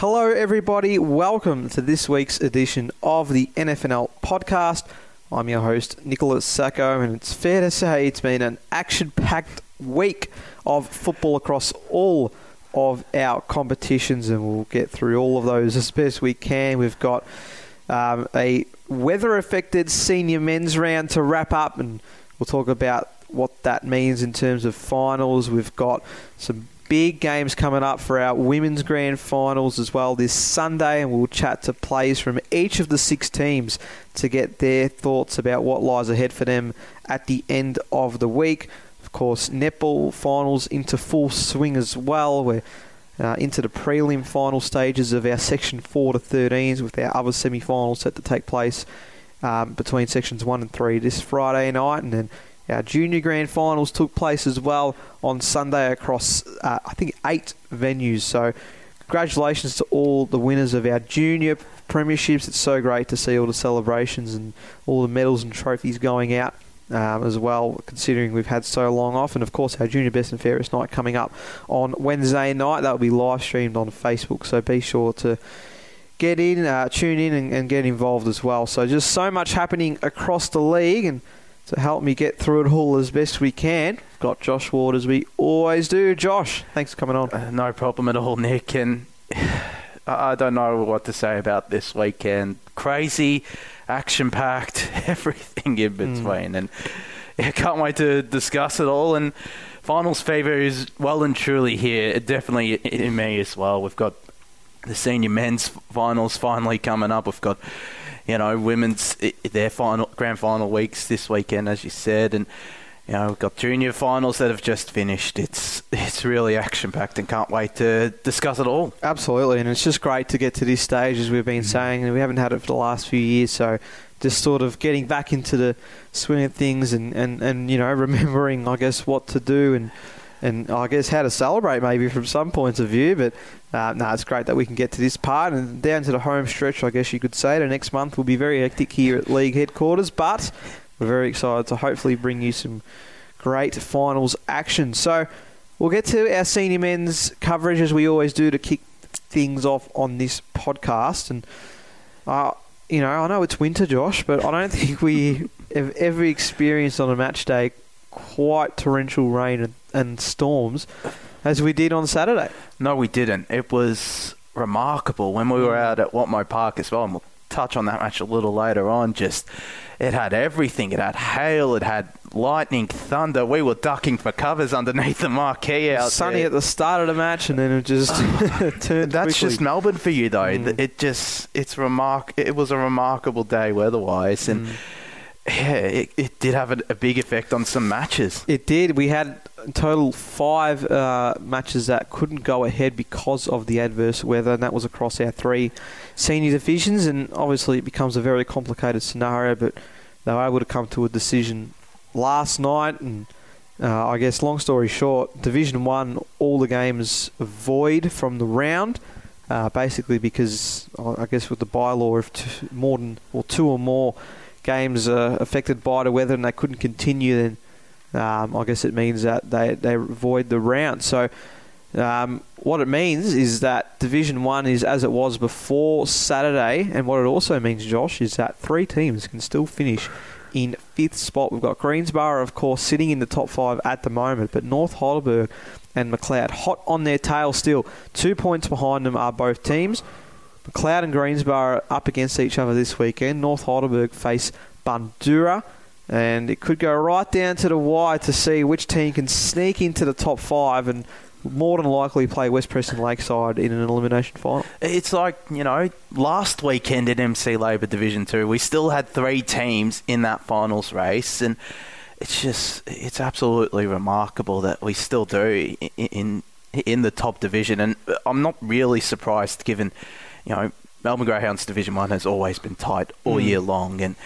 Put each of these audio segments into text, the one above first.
Hello, everybody. Welcome to this week's edition of the NFNL podcast. I'm your host, Nicholas Sacco, and it's fair to say it's been an action packed week of football across all of our competitions, and we'll get through all of those as best we can. We've got um, a weather affected senior men's round to wrap up, and we'll talk about what that means in terms of finals. We've got some big games coming up for our women's grand finals as well this Sunday, and we'll chat to players from each of the six teams to get their thoughts about what lies ahead for them at the end of the week. Of course, netball finals into full swing as well. We're uh, into the prelim final stages of our section 4 to 13s with our other semi finals set to take place um, between sections 1 and 3 this Friday night, and then our junior grand finals took place as well on Sunday across, uh, I think, eight venues. So, congratulations to all the winners of our junior premierships. It's so great to see all the celebrations and all the medals and trophies going out. Um, as well, considering we've had so long off, and of course our junior best and fairest night coming up on Wednesday night. That will be live streamed on Facebook, so be sure to get in, uh, tune in, and, and, get involved as well. So just so much happening across the league, and to help me get through it all as best we can. Got Josh Ward as we always do. Josh, thanks for coming on. Uh, no problem at all, Nick. And I don't know what to say about this weekend. Crazy, action packed, everything in hmm. between. Mm. And I can't wait to discuss it all. And finals fever is well and truly here. Definitely in me as well. We've got the senior men's finals finally coming up. We've got you know, women's their final grand final weeks this weekend, as you said, and you know, we've got junior finals that have just finished. It's it's really action packed, and can't wait to discuss it all. Absolutely, and it's just great to get to this stage, as we've been mm-hmm. saying, and we haven't had it for the last few years. So, just sort of getting back into the swing of things, and, and, and you know, remembering, I guess, what to do and and I guess how to celebrate maybe from some points of view. But uh, no, it's great that we can get to this part and down to the home stretch. I guess you could say the next month will be very hectic here at league headquarters, but we're very excited to hopefully bring you some great finals action. So we'll get to our senior men's coverage as we always do to kick things off on this podcast and. Uh, you know, I know it's winter, Josh, but I don't think we have ever experienced on a match day quite torrential rain and, and storms as we did on Saturday. No, we didn't. It was remarkable when we were out at Whatmough Park as well. And we'll touch on that match a little later on. Just it had everything. It had hail. It had lightning, thunder. We were ducking for covers underneath the marquee out Sunny there. at the start of the match, and then it just turned. That's quickly. just Melbourne for you, though. Mm. It just it's remark. It was a remarkable day weather-wise, and. Mm yeah, it, it did have a, a, big effect on some matches. It did. We had total five uh, matches that couldn't go ahead because of the adverse weather, and that was across our three senior divisions. And obviously, it becomes a very complicated scenario, but they were able to come to a decision last night. And uh, I guess, long story short, Division One, all the games void from the round. Uh, basically, because I guess with the bylaw of two, more than or two or more games are affected by the weather and they couldn't continue, then um, I guess it means that they, they avoid the round. So um, what it means is that Division 1 is as it was before Saturday, and what it also means, Josh, is that three teams can still finish in fifth spot. We've got Greensborough, of course, sitting in the top five at the moment, but North Heidelberg and Macleod hot on their tail still. Two points behind them are both teams. Macleod and Greensborough up against each other this weekend. North Heidelberg face Bundoora. And it could go right down to the wire to see which team can sneak into the top five and more than likely play West Preston Lakeside in an elimination final. It's like, you know, last weekend in MC Labour Division 2, we still had three teams in that finals race. And it's just, it's absolutely remarkable that we still do in, in, in the top division. And I'm not really surprised given you know, Melbourne Greyhounds Division One has always been tight all mm. year long, and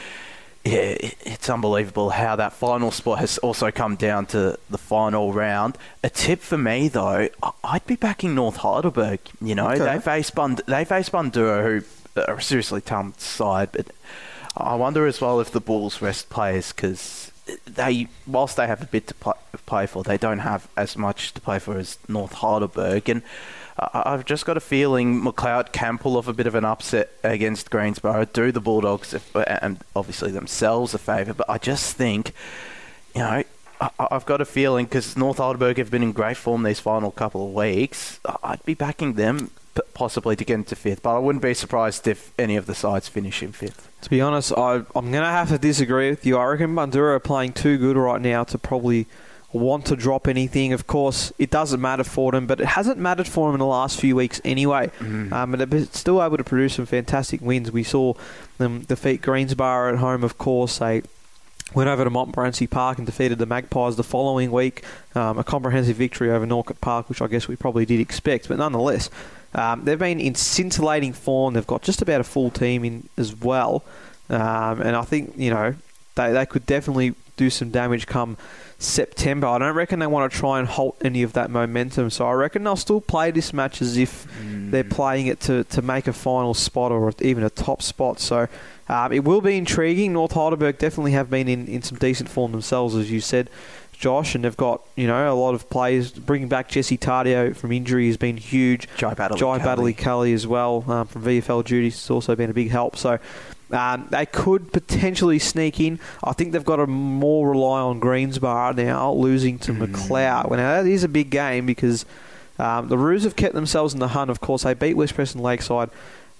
yeah, it's unbelievable how that final spot has also come down to the final round. A tip for me though, I'd be backing North Heidelberg. You know, okay. they face Bund- they face Bundoora, who are a seriously talented side, but I wonder as well if the Bulls rest players because they, whilst they have a bit to play for, they don't have as much to play for as North Heidelberg and. I've just got a feeling Macleod can pull off a bit of an upset against Greensborough, do the Bulldogs and obviously themselves a favour, but I just think, you know, I've got a feeling because North Heidelberg have been in great form these final couple of weeks. I'd be backing them possibly to get into fifth, but I wouldn't be surprised if any of the sides finish in fifth. To be honest, I, I'm going to have to disagree with you. I reckon Bundoora are playing too good right now to probably want to drop anything. Of course, it doesn't matter for them, but it hasn't mattered for them in the last few weeks anyway. Um, but they're still able to produce some fantastic wins. We saw them defeat Greensborough at home, of course. They went over to Montmorency Park and defeated the Magpies the following week. Um, a comprehensive victory over Norfolk Park, which I guess we probably did expect, but nonetheless, um, they've been in scintillating form. They've got just about a full team in as well, um, and I think you know they they could definitely do some damage come September. I don't reckon they want to try and halt any of that momentum. So I reckon they'll still play this match as if they're playing it to, to make a final spot or even a top spot. So um, it will be intriguing. North Heidelberg definitely have been in, in some decent form themselves, as you said, Josh, and they've got you know a lot of players. Bringing back Jesse Tardio from injury has been huge. Jai Baddeley Jai Kelly. Kelly as well um, from VFL duties has also been a big help. So. Um, they could potentially sneak in. I think they've got to more rely on Greensborough now, losing to Macleod. Well, now that is a big game because um, the Roos have kept themselves in the hunt. Of course, they beat West Preston Lakeside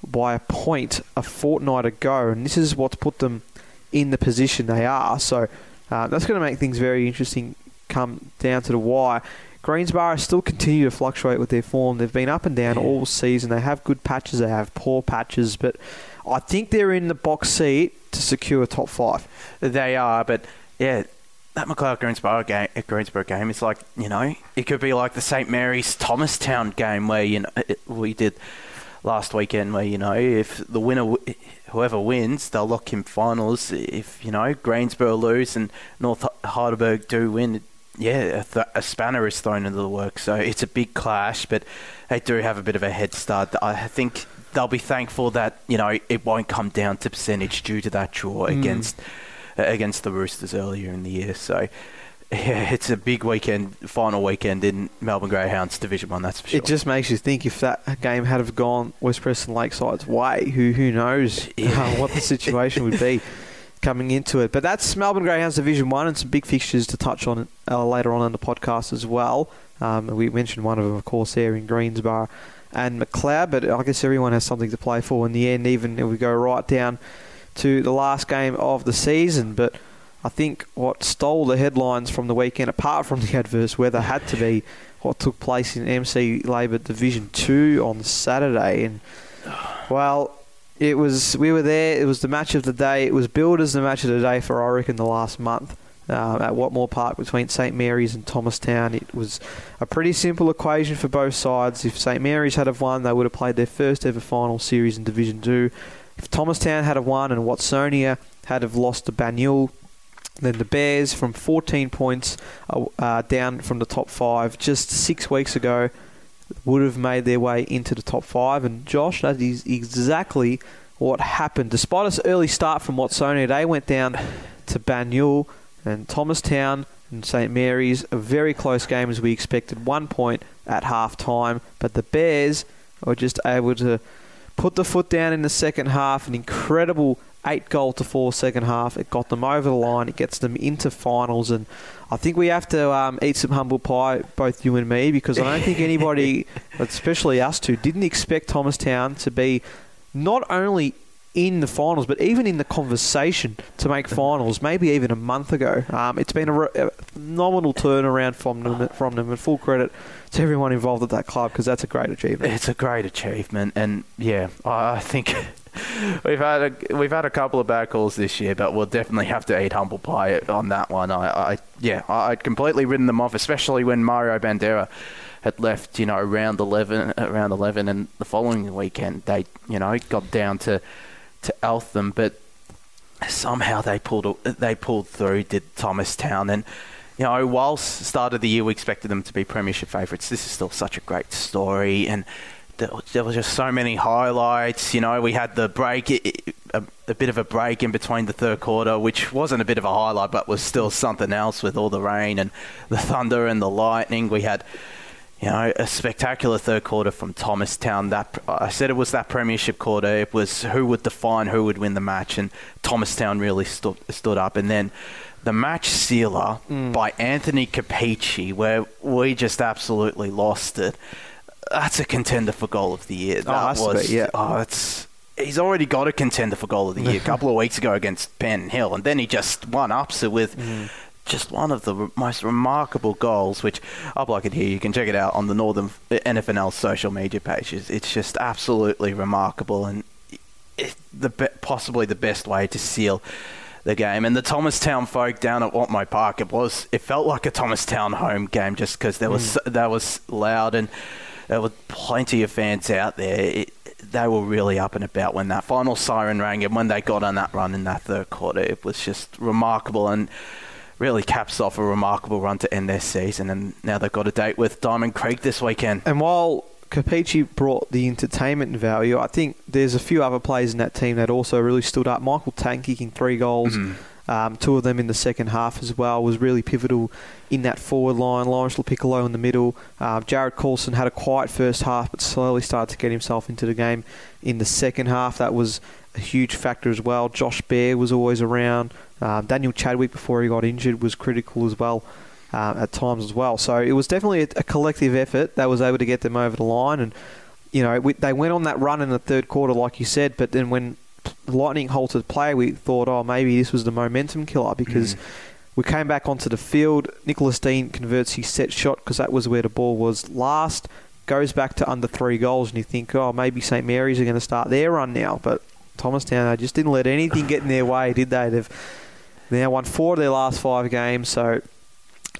by a point a fortnight ago, and this is what's put them in the position they are. So uh, that's going to make things very interesting come down to the wire. Greensborough still continue to fluctuate with their form. They've been up and down Yeah. all season. They have good patches, they have poor patches, but I think they're in the box seat to secure top five. They are, but yeah, that Macleod Greensborough game, Greensborough game is like you know it could be like the St Mary's Thomastown game where you know it, we did last weekend where you know if the winner whoever wins they'll lock in finals. If you know Greensborough lose and North Heidelberg do win yeah a, th- a spanner is thrown into the works. So it's a big clash but they do have a bit of a head start. I think they'll be thankful that you know it won't come down to percentage due to that draw Mm. against against the Roosters earlier in the year so yeah, it's a big weekend, final weekend in Melbourne Greyhounds Division One. That's for sure. It just makes you think if that game had have gone West Preston Lakeside's way, who who knows Yeah. uh, what the situation would be coming into it. But that's Melbourne Greyhounds Division One, and some big fixtures to touch on uh, later on in the podcast as well. Um, we mentioned one of them, of course, there in Greensborough and Macleod, but I guess everyone has something to play for in the end, even if we go right down to the last game of the season. But I think what stole the headlines from the weekend, apart from the adverse weather, had to be what took place in MC Labour Division Two on Saturday. And well, it was we were there. It was the match of the day. It was billed as the match of the day for I reckon the last month. Uh, at Whatmough Park between St Mary's and Thomastown, it was a pretty simple equation for both sides. If St Mary's had have won, they would have played their first ever final series in Division Two. If Thomastown had have won and Watsonia had have lost to Banyule, then the Bears, from 14 points uh, uh, down from the top five just six weeks ago, would have made their way into the top five. And Josh, that is exactly what happened. Despite its early start from Watsonia, they went down to Banyule and Thomastown and St Mary's. A very close game as we expected. One point at half time, but the Bears were just able to put the foot down in the second half. An incredible eight goal to four second half. It got them over the line. It gets them into finals, and I think we have to um, eat some humble pie, both you and me, because I don't think anybody, especially us two, didn't expect Thomastown to be not only in the finals, but even in the conversation to make finals, maybe even a month ago. Um, it's been a, re- a phenomenal turnaround from them, from them, and full credit to everyone involved at that club because that's a great achievement. It's a great achievement, and yeah, I think we've had a, we've had a couple of bad calls this year, but we'll definitely have to eat humble pie on that one. I, I yeah, I- I'd completely written them off, especially when Mario Bandera had left, you know, round eleven, around eleven, and the following weekend they, you know, got down to to Eltham, but somehow they pulled they pulled through. Did Thomastown and. You know, whilst start of the year we expected them to be premiership favourites, this is still such a great story, and there, was just so many highlights. You know, we had the break, a, a bit of a break in between the third quarter, which wasn't a bit of a highlight, but was still something else with all the rain and the thunder and the lightning. We had, you know, a spectacular third quarter from Thomastown. That I said it was that premiership quarter. It was who would define who would win the match, and Thomastown really stood stood up. And then the match sealer Mm. by Anthony Capici, where we just absolutely lost it. That's a contender for goal of the year. That has to be, was yeah. oh, it's he's already got a contender for goal of the year a couple of weeks ago against Penn Hill, and then he just one ups it with Mm. Just one of the most remarkable goals. Which I'll block it here. You can check it out on the Northern eh, NFNL social media pages. It's just absolutely remarkable and the be- possibly the best way to seal the game. And the Thomastown folk down at Whatmough Park, it was it felt like a Thomastown home game just because there was mm. that was loud and there were plenty of fans out there. It, they were really up and about when that final siren rang and when they got on that run in that third quarter. It was just remarkable and really caps off a remarkable run to end their season. And now they've got a date with Diamond Creek this weekend. And while Capici brought the entertainment value, I think there's a few other players in that team that also really stood up. Michael Tank kicking three goals, um, two of them in the second half as well, was really pivotal in that forward line. Lawrence Piccolo in the middle. Uh, Jared Coulson had a quiet first half, but slowly started to get himself into the game in the second half. That was a huge factor as well. Josh Bear was always around. Um, Daniel Chadwick, before he got injured, was critical as well um, at times as well. So it was definitely a, a collective effort that was able to get them over the line. And, you know, we, they went on that run in the third quarter, like you said, but then when Lightning halted play, we thought, oh, maybe this was the momentum killer because we came back onto the field. Nicholas Dean converts his set shot because that was where the ball was last. Goes back to under three goals, and you think, oh, maybe St Mary's are going to start their run now. But Thomastown, they just didn't let anything get in their way, did they? They've now won four of their last five games, so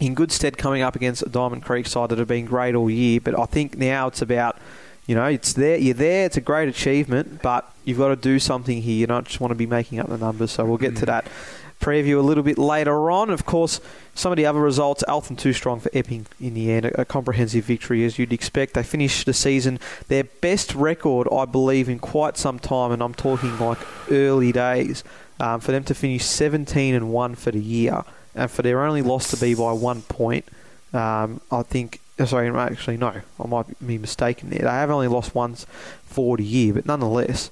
in good stead coming up against a Diamond Creek side that have been great all year. But I think now it's about, you know, it's there. You're there. It's a great achievement, but you've got to do something here. You don't just want to be making up the numbers. So we'll get to mm. that preview a little bit later on. Of course, some of the other results. Eltham too strong for Epping in the end. A comprehensive victory as you'd expect. They finished the season their best record, I believe, in quite some time, and I'm talking like early days. Um, for them to finish 17 and one for the year, and for their only loss to be by one point, um, I think. uh, Sorry, actually, no, I might be mistaken there. They have only lost once for the year, but nonetheless,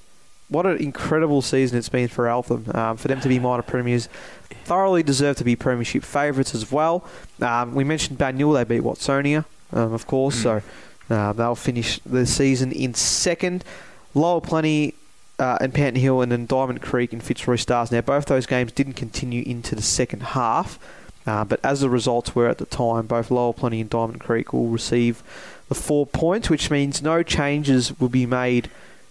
what an incredible season it's been for Eltham. Um, for them to be minor premiers, thoroughly deserve to be premiership favourites as well. Um, we mentioned Banyule, they beat Watsonia, um, of course, so uh, they'll finish the season in second. Lower Plenty uh, and Panton Hill and then Diamond Creek and Fitzroy Stars. Now, both those games didn't continue into the second half, uh, but as the results were at the time, both Lower Plenty and Diamond Creek will receive the four points, which means no changes will be made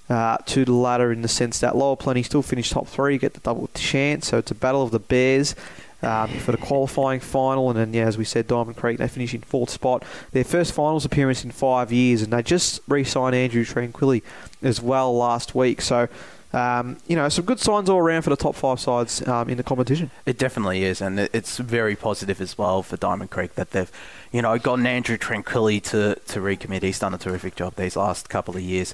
uh, to the ladder in the sense that Lower Plenty still finish top three, get the double chance. So it's a battle of the Bears. Um, for the qualifying final, and then yeah, as we said, Diamond Creek they finish in fourth spot. Their first finals appearance in five years, and they just re-signed Andrew Tranquilly as well last week. So um, you know, some good signs all around for the top five sides um, in the competition. It definitely is, and it's very positive as well for Diamond Creek that they've, you know, gotten Andrew Tranquilly to, to recommit. He's done a terrific job these last couple of years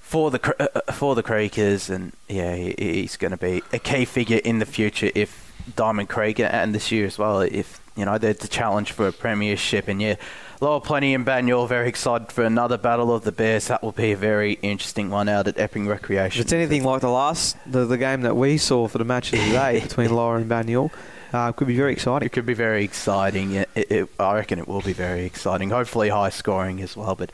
for the uh, uh, for the Creekers, and yeah, he, he's going to be a key figure in the future if Diamond Creek and this year as well, if you know they're the challenge for a premiership, and yeah. Lower Plenty and Banyule very excited for another battle of the Bears. That will be a very interesting one out at Epping Recreation. If it's anything like the last, the, the game that we saw for the match of the day between Laura and Banyule, uh, could be very exciting. It could be very exciting. It, it, it- I reckon it will be very exciting. Hopefully, high scoring as well. But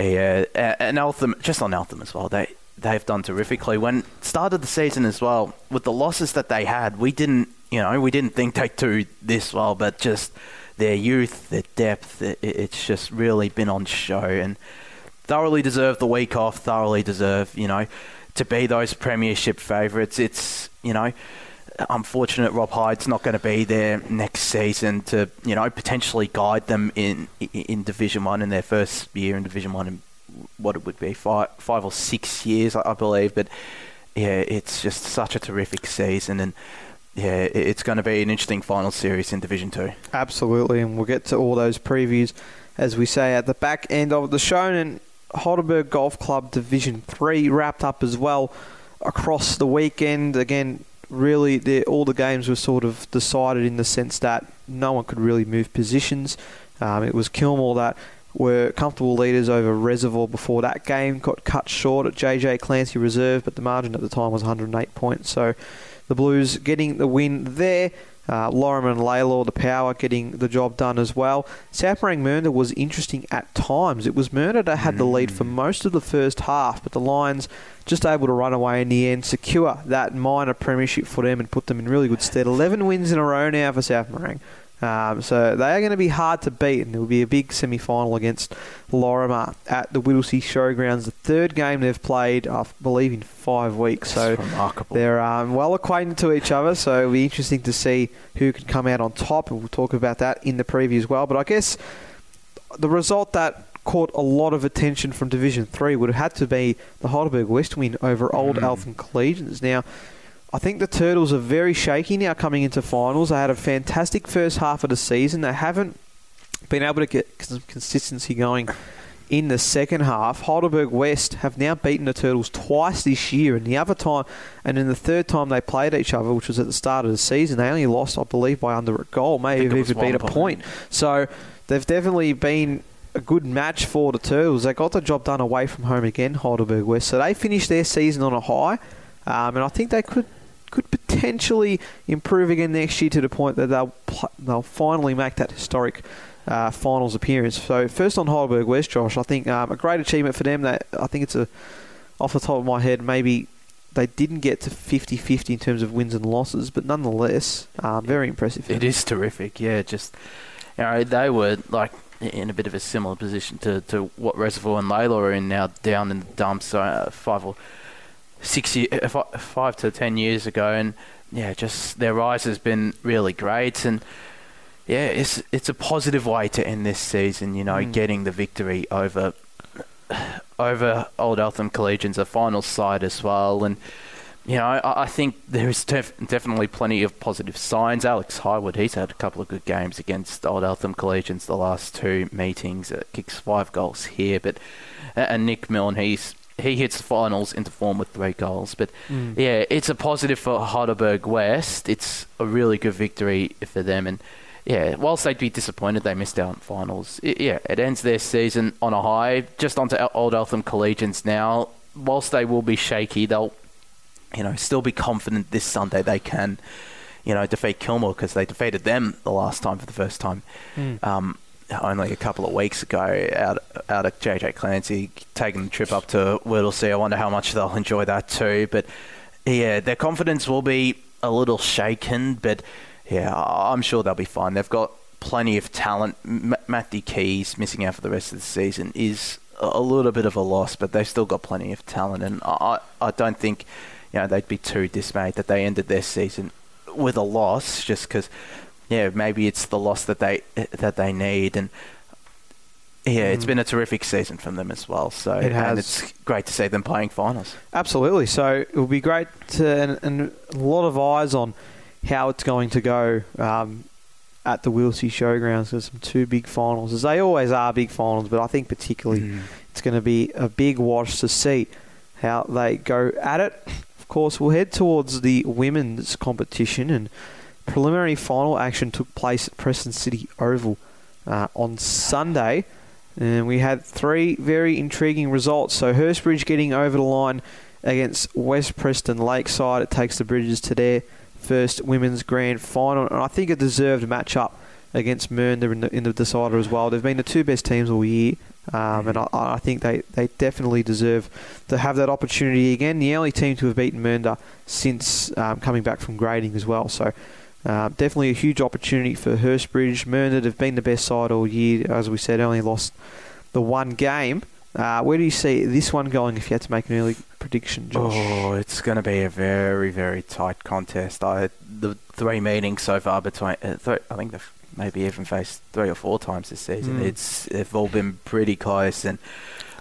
yeah, a- and Eltham, just on Eltham as well, they they've done terrifically. When started the season as well, with the losses that they had, we didn't, you know, we didn't think they'd do this well. But just their youth, their depth, it, it's just really been on show and thoroughly deserve the week off. Thoroughly deserve, you know, to be those premiership favourites. It's you know unfortunate Rob Hyde's not going to be there next season to you know potentially guide them in in Division One in their first year in Division One in what it would be five five or six years I believe but yeah it's just such a terrific season and yeah it's going to be an interesting final series in Division Two. Absolutely, and we'll get to all those previews as we say at the back end of the show. And Heidelberg Golf Club Division Three wrapped up as well across the weekend. Again, really, the, all the games were sort of decided in the sense that no one could really move positions. Um, it was Kilmore that were comfortable leaders over Reservoir before that game. Got cut short at JJ Clancy Reserve, but the margin at the time was 108 points. So the Blues getting the win there. Uh, Lorimer and Lalor, the power, getting the job done as well. South Morang Mernda was interesting at times. It was Mernda that had the lead for most of the first half, but the Lions just able to run away in the end, secure that minor premiership for them, and put them in really good stead. 11 wins in a row now for South Morang. Um, so they are going to be hard to beat, and there will be a big semi final against Lorimer at the Whittlesea Showgrounds. The third game they've played, I believe, in five weeks. So remarkable. they're um, well acquainted to each other, so it'll be interesting to see who can come out on top, and we'll talk about that in the preview as well. But I guess the result that caught a lot of attention from Division Three would have had to be the Heidelberg West win over Old Mm. Eltham Collegians. Now, I think the Turtles are very shaky now coming into finals. They had a fantastic first half of the season. They haven't been able to get some consistency going in the second half. Heidelberg West have now beaten the Turtles twice this year, and the other time, and in the third time they played each other, which was at the start of the season, they only lost, I believe, by under a goal, maybe even beat a point. point. So they've definitely been a good match for the Turtles. They got the job done away from home again, Heidelberg West. So they finished their season on a high, um, and I think they could could potentially improve again next year to the point that they'll they'll finally make that historic uh, finals appearance. So first on Heidelberg West, Josh, I think um, a great achievement for them. That I think it's a off the top of my head maybe. They didn't get to 50-50 in terms of wins and losses, but nonetheless, um, very impressive. It is terrific, yeah. Just you know, they were like in a bit of a similar position to, to what Reservoir and Lalor are in now, down in the dumps uh, five or six year, uh, five to ten years ago, and yeah, just their rise has been really great, and yeah, it's it's a positive way to end this season. You know, Mm. getting the victory over over Old Eltham Collegians, a final side as well, and you know, I, I think there is def- definitely plenty of positive signs. Alex Highwood, he's had a couple of good games against Old Eltham Collegians the last two meetings. Uh, kicks five goals here, but uh, and Nick Milne, he's he hits the finals into form with three goals. But Mm. yeah, it's a positive for Heidelberg West. It's a really good victory for them, and yeah, whilst they'd be disappointed they missed out on finals, it, yeah, it ends their season on a high. Just onto Old Eltham Collegians now. Whilst they will be shaky, they'll you know still be confident this Sunday they can you know defeat Kilmore because they defeated them the last time for the first time Mm. um, only a couple of weeks ago out out of JJ Clancy taking the trip up to Whittlesea. I wonder how much they'll enjoy that too. But yeah, their confidence will be a little shaken, but yeah, I'm sure they'll be fine. They've got plenty of talent. M- Matthew Keys missing out for the rest of the season is a little bit of a loss, but they've still got plenty of talent, and I I I don't think you know they'd be too dismayed that they ended their season with a loss just because yeah, maybe it's the loss that they that they need, and yeah, it's been a terrific season from them as well. So It has. and it's great to see them playing finals. Absolutely. So it will be great to, and, and a lot of eyes on how it's going to go um, at the Whittlesea Showgrounds. There's some two big finals, as they always are big finals, but I think particularly it's going to be a big watch to see how they go at it. Of course, we'll head towards the women's competition, and preliminary final action took place at Preston City Oval uh, on Sunday. And we had three very intriguing results. So Hurstbridge getting over the line against West Preston Lakeside. It takes the Bridges to their first women's grand final, and I think a deserved matchup against Mernda in the, in the decider as well. They've been the two best teams all year, um, and I, I think they, they definitely deserve to have that opportunity again. The only team to have beaten Mernda since um, coming back from grading as well. So. Uh, definitely a huge opportunity for Hurstbridge. Mernda have been the best side all year, as we said, only lost the one game. Uh, where do you see this one going if you had to make an early prediction, Josh? Oh, it's going to be a very, very tight contest. I the three meetings so far between, uh, th- I think they've maybe even faced three or four times this season. Mm. It's they've all been pretty close, and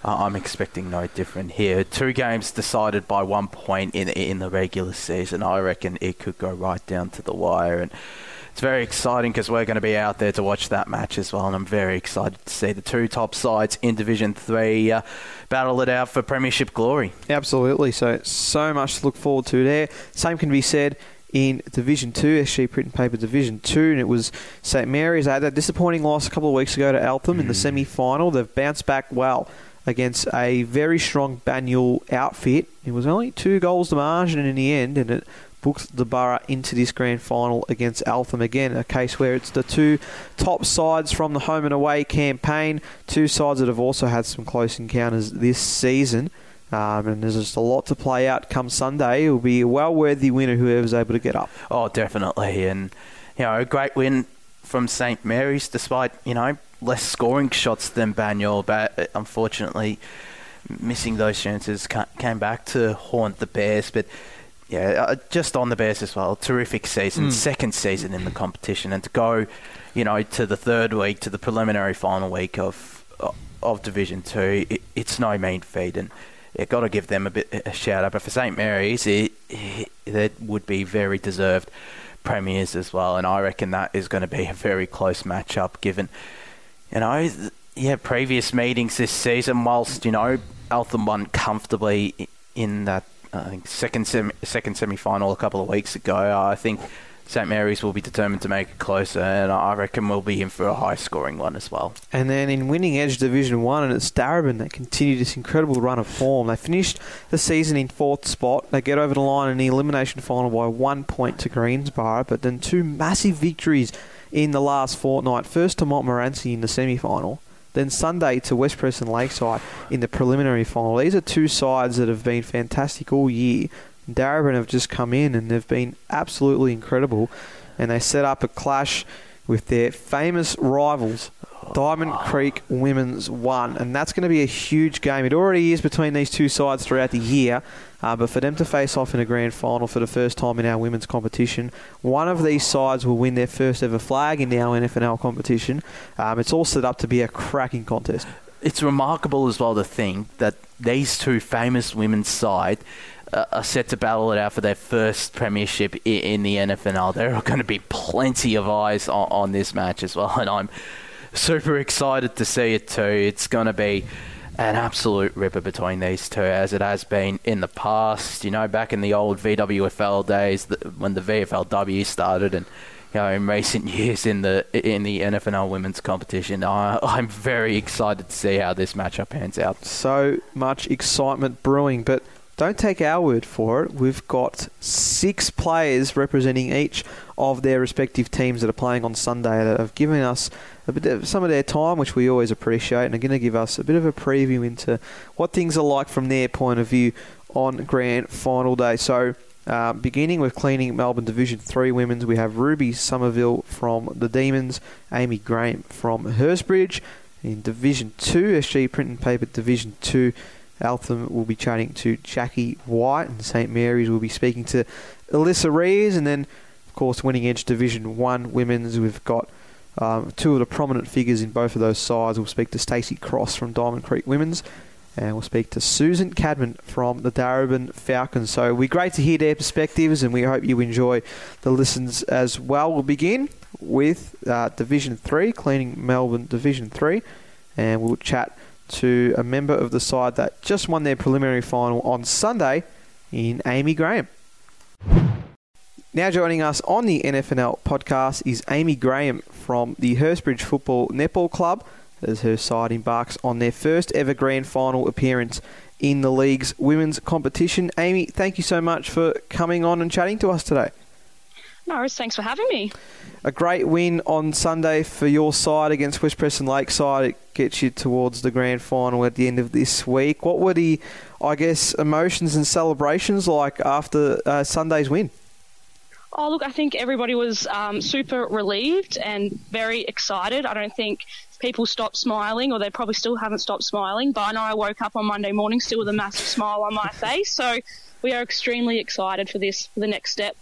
uh, I'm expecting no different here. Two games decided by one point in in the regular season. I reckon it could go right down to the wire, and it's very exciting because we're going to be out there to watch that match as well, and I'm very excited to see the two top sides in Division Three uh, battle it out for Premiership glory. Absolutely. So, so much to look forward to there. Same can be said in Division 2, SG Print and Paper Division 2, and it was St Mary's. They had that disappointing loss a couple of weeks ago to Eltham mm. in the hmm. semi final. They've bounced back well against a very strong Banyule outfit. It was only two goals to margin in the end, and it booked the Borough into this grand final against Eltham again. A case where it's the two top sides from the home and away campaign, two sides that have also had some close encounters this season. Um, and there's just a lot to play out come Sunday. It will be a well worthy winner whoever's able to get up. Oh, definitely. And, you know, a great win from St. Mary's despite, you know, less scoring shots than Banyule, but uh, unfortunately missing those chances came back to haunt the Bears. But yeah, uh, just on the Bears as well. Terrific season, mm. second season in the competition, and to go, you know, to the third week, to the preliminary final week of of Division Two, it, it's no mean feat, and yeah, got to give them a bit a shout out. But for St Mary's, it, it, it would be very deserved premiers as well, and I reckon that is going to be a very close matchup. Given, you know, yeah, previous meetings this season, whilst you know Eltham won comfortably in that I think second semi, second semi final a couple of weeks ago. I think St Mary's will be determined to make it closer, and I reckon we'll be in for a high scoring one as well. And then in winning Edge Division 1, and it's Darebin that continued this incredible run of form. They finished the season in fourth spot. They get over the line in the elimination final by one point to Greensborough, but then two massive victories in the last fortnight. First to Montmorency in the semi final then Sunday to West Preston Lakeside in the preliminary final. These are two sides that have been fantastic all year. Darebin have just come in and they've been absolutely incredible. And they set up a clash with their famous rivals, Diamond Creek Women's One. And that's going to be a huge game. It already is between these two sides throughout the year. Uh, but for them to face off in a grand final for the first time in our women's competition, one of these sides will win their first ever flag in our NFNL competition. Um, it's all set up to be a cracking contest. It's remarkable as well to think that these two famous women's side uh, are set to battle it out for their first premiership in the NFNL. There are going to be plenty of eyes on, on this match as well, and I'm super excited to see it too. It's going to be an absolute ripper between these two, as it has been in the past. You know, back in the old VWFL days, when the VFLW started, and you know, in recent years in the in the NFNL women's competition. I, I'm very excited to see how this matchup pans out. So much excitement brewing, but don't take our word for it. We've got six players representing each of their respective teams that are playing on Sunday that have given us of some of their time, which we always appreciate, and are going to give us a bit of a preview into what things are like from their point of view on Grand Final Day. So. Uh, beginning with cleaning Melbourne Division 3 women's, we have Ruby Somerville from the Demons, Amy Graham from Hurstbridge. In Division 2, SG Print and Paper Division 2, Eltham will be chatting to Jackie White, and St Mary's will be speaking to Alyssa Rees, and then, of course, winning edge Division One women's. We've got um, two of the prominent figures in both of those sides. We'll speak to Stacey Cross from Diamond Creek Women's, and we'll speak to Susan Cadman from the Darebin Falcons. So be great to hear their perspectives, and we hope you enjoy the listens as well. We'll begin with uh, Division Three, cleaning Melbourne Division Three, and we'll chat to a member of the side that just won their preliminary final on Sunday in Amy Graham. Now joining us on the NFNL podcast is Amy Graham from the Hurstbridge Football Netball Club as her side embarks on their first ever grand final appearance in the league's women's competition. Amy, thank you so much for coming on and chatting to us today. No, thanks for having me a great win on Sunday for your side against West Preston Lakeside. It gets you towards the grand final at the end of this week. What were the, I guess, emotions and celebrations like after uh, Sunday's win? Oh, look, I think everybody was um, super relieved and very excited. I don't think people stopped smiling, or they probably still haven't stopped smiling. But I know I woke up on Monday morning still with a massive smile on my face. So we are extremely excited for this, for the next step.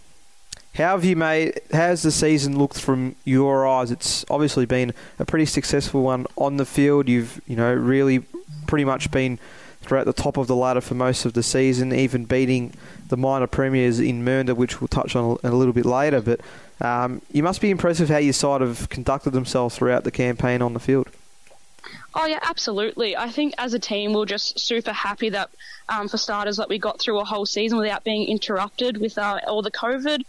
How have you made? How's the season looked from your eyes? It's obviously been a pretty successful one on the field. You've you know really pretty much been throughout the top of the ladder for most of the season, even beating the minor premiers in Mernda, which we'll touch on a, little bit later. But um, you must be impressed with how your side have conducted themselves throughout the campaign on the field. Oh yeah, absolutely. I think as a team, we're just super happy that, um, for starters, that we got through a whole season without being interrupted with uh, all the COVID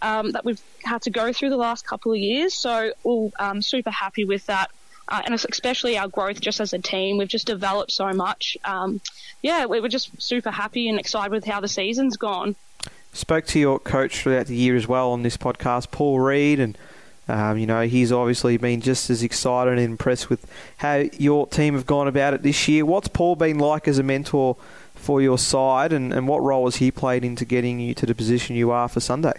um, that we've had to go through the last couple of years. So we're um, super happy with that. Uh, and especially our growth just as a team. We've just developed so much. Um, yeah, we were just super happy and excited with how the season's gone. Spoke to your coach throughout the year as well on this podcast, Paul Reed, and um, you know, he's obviously been just as excited and impressed with how your team have gone about it this year. What's Paul been like as a mentor for your side, and, and what role has he played into getting you to the position you are for Sunday?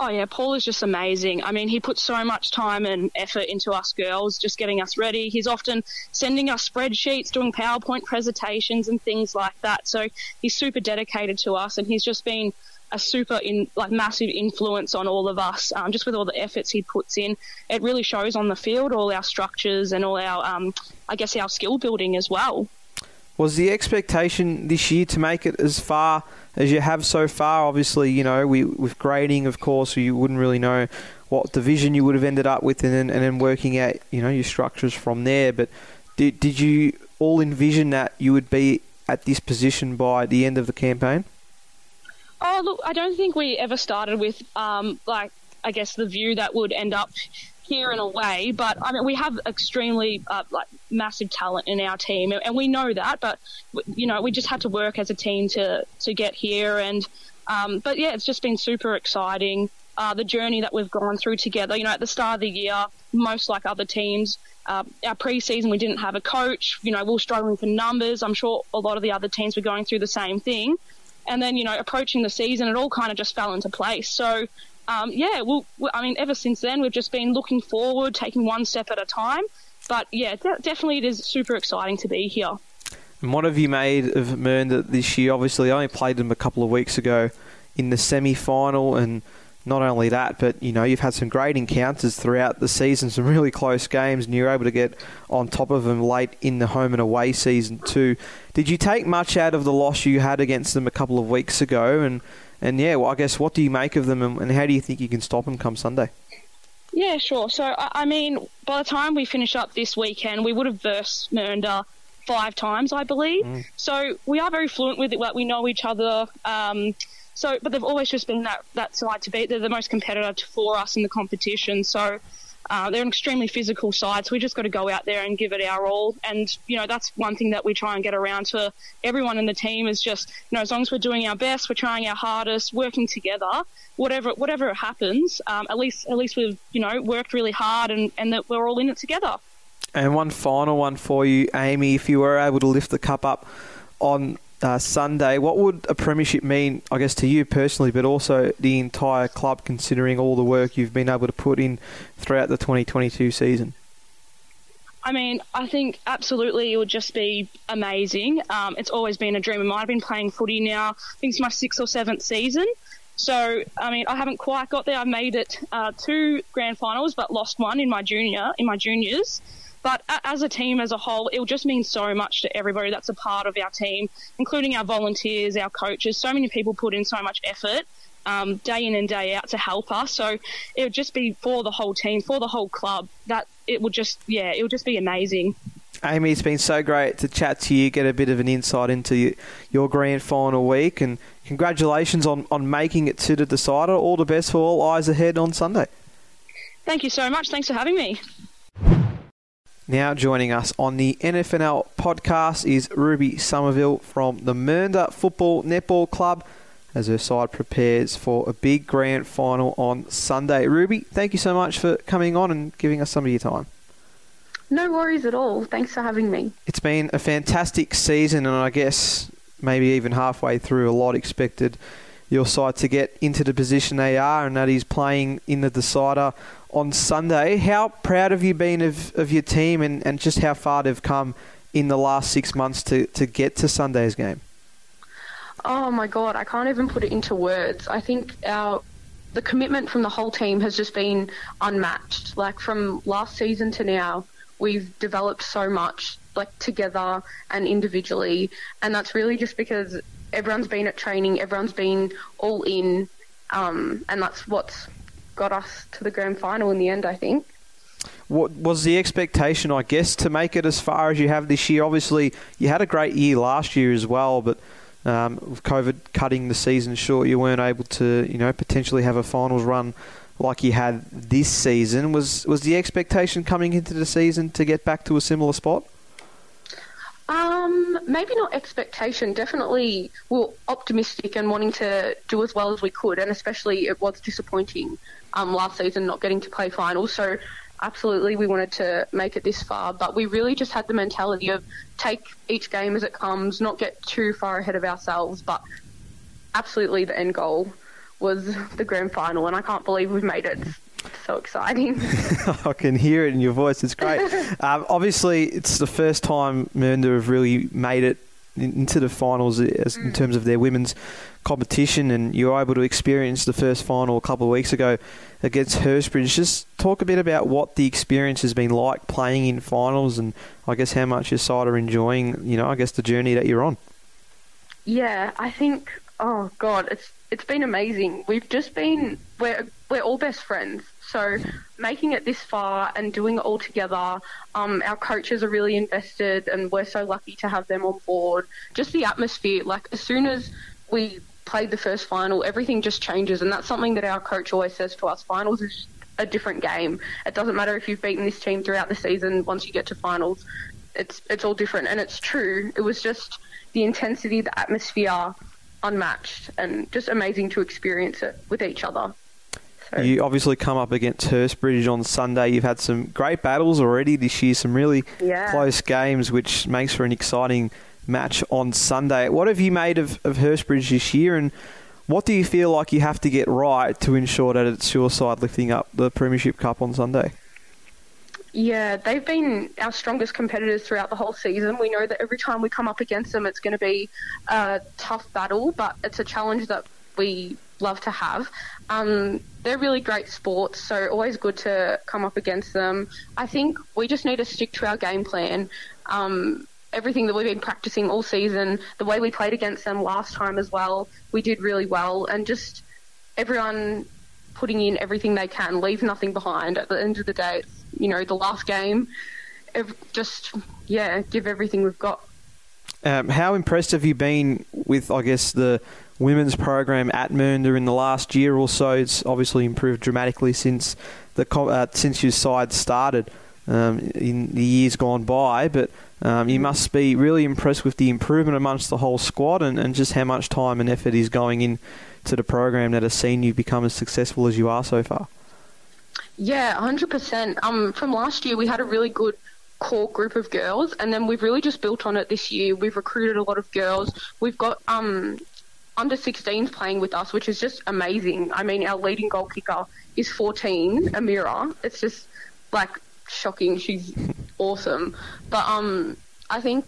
Oh yeah, Paul is just amazing. I mean, he puts so much time and effort into us girls, just getting us ready. He's often sending us spreadsheets, doing PowerPoint presentations and things like that. So he's super dedicated to us, and he's just been a super in like massive influence on all of us. Um, just with all the efforts he puts in, it really shows on the field. All our structures and all our, um, I guess, our skill building as well. Was the expectation this year to make it as far as you have so far? Obviously, you know, we, with grading, of course, you wouldn't really know what division you would have ended up with, and then, and then working out, you know, your structures from there. But did did you all envision that you would be at this position by the end of the campaign? Oh, look, I don't think we ever started with, um, like, I guess the view that would end up here in a way. But I mean, we have extremely uh, like massive talent in our team, and we know that. But you know, we just had to work as a team to to get here. And um, but yeah, it's just been super exciting. Uh, the journey that we've gone through together. You know, at the start of the year, most like other teams, uh, our preseason we didn't have a coach. You know, we were struggling for numbers. I'm sure a lot of the other teams were going through the same thing and then you know approaching the season, it all kind of just fell into place. So um, yeah, well, I mean, ever since then we've just been looking forward, taking one step at a time. But yeah, de- definitely it is super exciting to be here. And what have you made of Mernda this year? Obviously, I only played them a couple of weeks ago in the semi-final, and not only that, but you know you've had some great encounters throughout the season, some really close games, and you're able to get on top of them late in the home and away season too. Did you take much out of the loss you had against them a couple of weeks ago? And and yeah, well, I guess what do you make of them, and, and how do you think you can stop them come Sunday? Yeah, sure. So I mean, by the time we finish up this weekend, we would have versed Mernda five times, I believe. Mm. So we are very fluent with it. Like we know each other. Um, so, but they've always just been that that side to beat. They're the most competitive for us in the competition. So. Uh, they're an extremely physical side, so we just got to go out there and give it our all. And you know that's one thing that we try and get around to everyone in the team is just you know as long as we're doing our best, we're trying our hardest, working together. Whatever whatever happens, um, at least at least we've you know worked really hard and and that we're all in it together. And one final one for you, Amy. If you were able to lift the cup up on uh, Sunday. What would a premiership mean, I guess, to you personally, but also the entire club, considering all the work you've been able to put in throughout the 2022 season? I mean, I think absolutely it would just be amazing. Um, it's always been a dream of mine. I've been playing footy now, I think it's my sixth or seventh season. So, I mean, I haven't quite got there. I've made it uh, two grand finals, but lost one in my junior in my juniors. But as a team as a whole, it will just mean so much to everybody that's a part of our team, including our volunteers, our coaches. So many people put in so much effort. Um, day in and day out to help us. So it would just be for the whole team, for the whole club. That it would just, yeah, it would just be amazing. Amy, it's been so great to chat to you, get a bit of an insight into your grand final week, and congratulations on, on making it to the decider. All the best for all eyes ahead on Sunday. Thank you so much. Thanks for having me. Now joining us on the NFNL podcast is Ruby Somerville from the Mernda Football Netball Club as her side prepares for a big grand final on Sunday. Ruby, thank you so much for coming on and giving us some of your time. No worries at all. Thanks for having me. It's been a fantastic season, and I guess maybe even halfway through, a lot expected your side to get into the position they are, and that is playing in the decider on Sunday. How proud have you been of, of your team and, and just how far they've come in the last six months to, to get to Sunday's game? Oh my God, I can't even put it into words. I think our the commitment from the whole team has just been unmatched. Like from last season to now, we've developed so much, like together and individually, and that's really just because everyone's been at training, everyone's been all in, um, and that's what's got us to the grand final in the end, I think. what was the expectation, I guess, to make it as far as you have this year? Obviously, you had a great year last year as well, but um, with COVID cutting the season short, you weren't able to, you know, potentially have a finals run like you had this season. Was was the expectation coming into the season to get back to a similar spot? Um, maybe not expectation. Definitely, we are optimistic and wanting to do as well as we could, and especially it was disappointing um, last season not getting to play finals. So, absolutely, we wanted to make it this far, but we really just had the mentality of take each game as it comes, not get too far ahead of ourselves, but absolutely the end goal was the grand final, and I can't believe we've made it. So exciting. I can hear it in your voice. It's great. um, obviously, it's the first time Mernda have really made it into the finals as, in terms of their women's competition, and you were able to experience the first final a couple of weeks ago against Hurstbridge. Just talk a bit about what the experience has been like playing in finals, and I guess how much your side are enjoying. You know, I guess the journey that you're on. Yeah, I think. Oh God, it's it's been amazing. We've just been we're we're all best friends. So making it this far and doing it all together, um, our coaches are really invested, and we're so lucky to have them on board. Just the atmosphere, like as soon as we played the first final, everything just changes, and that's something that our coach always says to us: finals is a different game. It doesn't matter if you've beaten this team throughout the season. Once you get to finals, it's it's all different, and it's true. It was just the intensity, the atmosphere unmatched and just amazing to experience it with each other. So. You obviously come up against Hurstbridge on Sunday. You've had some great battles already this year, some really yeah. close games, which makes for an exciting match on Sunday. What have you made of, of Hurstbridge this year, and what do you feel like you have to get right to ensure that it's your side lifting up the Premiership Cup on Sunday? Yeah, they've been our strongest competitors throughout the whole season. We know that every time we come up against them, it's going to be a tough battle, but it's a challenge that we love to have. Um, they're really great sports, so always good to come up against them. I think we just need to stick to our game plan. Um, everything that we've been practicing all season, the way we played against them last time as well, we did really well, and just everyone putting in everything they can, leave nothing behind. At the end of the day, it's you know, the last game. Just, yeah, give everything we've got. Um, how impressed have you been with, I guess, the women's program at Mernda in the last year or so? It's obviously improved dramatically since the uh, since your side started um, in the years gone by. But um, you must be really impressed with the improvement amongst the whole squad and, and just how much time and effort is going in to the program that has seen you become as successful as you are so far. Yeah, 100%. Um, from last year, we had a really good core group of girls, and then we've really just built on it this year. We've recruited a lot of girls. We've got um, under 16s playing with us, which is just amazing. I mean, our leading goal kicker is 14, Amira. It's just like shocking. She's awesome. But um, I think.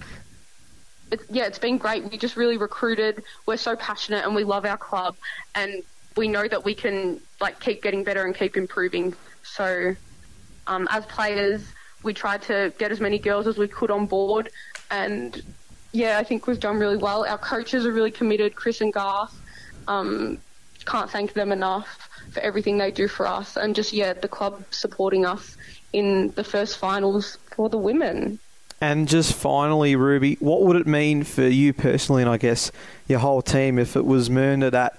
It, yeah, it's been great. We just really recruited. We're so passionate and we love our club, and we know that we can like keep getting better and keep improving. So, um, as players, we tried to get as many girls as we could on board, and yeah, I think we've done really well. Our coaches are really committed, Chris and Garth. Um, can't thank them enough for everything they do for us, and just yeah, the club supporting us in the first finals for the women. And just finally, Ruby, what would it mean for you personally, and I guess your whole team, if it was Mernda that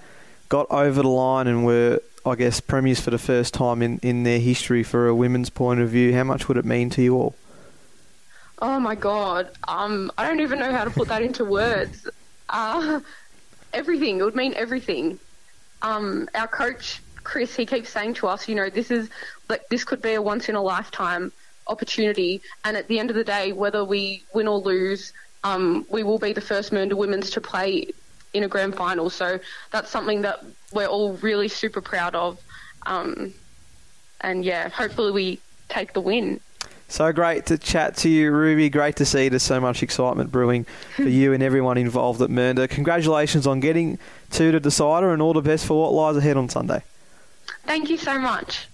got over the line and were I guess, premiers for the first time in, in their history for a women's point of view. How much would it mean to you all? Oh my god, um, I don't even know how to put that into words. Uh, everything. It would mean everything. Um, our coach Chris, he keeps saying to us, you know, this is like this could be a once in a lifetime opportunity, and at the end of the day, whether we win or lose, um, we will be the first Mernda women's to play in a grand final. So that's something that we're all really super proud of. Um, and yeah, hopefully we take the win. So great to chat to you, Ruby. Great to see there's so much excitement brewing for you and everyone involved at Mernda. Congratulations on getting to the decider and all the best for what lies ahead on Sunday. Thank you so much.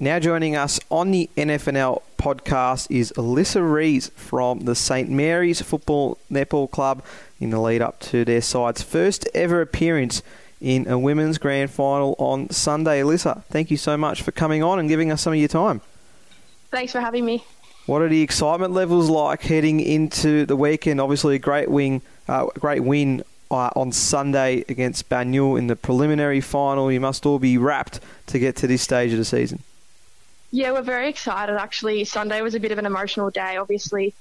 Now joining us on the NFNL podcast is Alyssa Rees from the St Mary's Football Netball Club in the lead up to their side's first ever appearance in a women's grand final on Sunday. Alyssa, thank you so much for coming on and giving us some of your time. Thanks for having me. What are the excitement levels like heading into the weekend? Obviously, a great win, uh, great win uh, on Sunday against Banyule in the preliminary final. You must all be wrapped to get to this stage of the season. Yeah, we're very excited. Actually, Sunday was a bit of an emotional day. Obviously,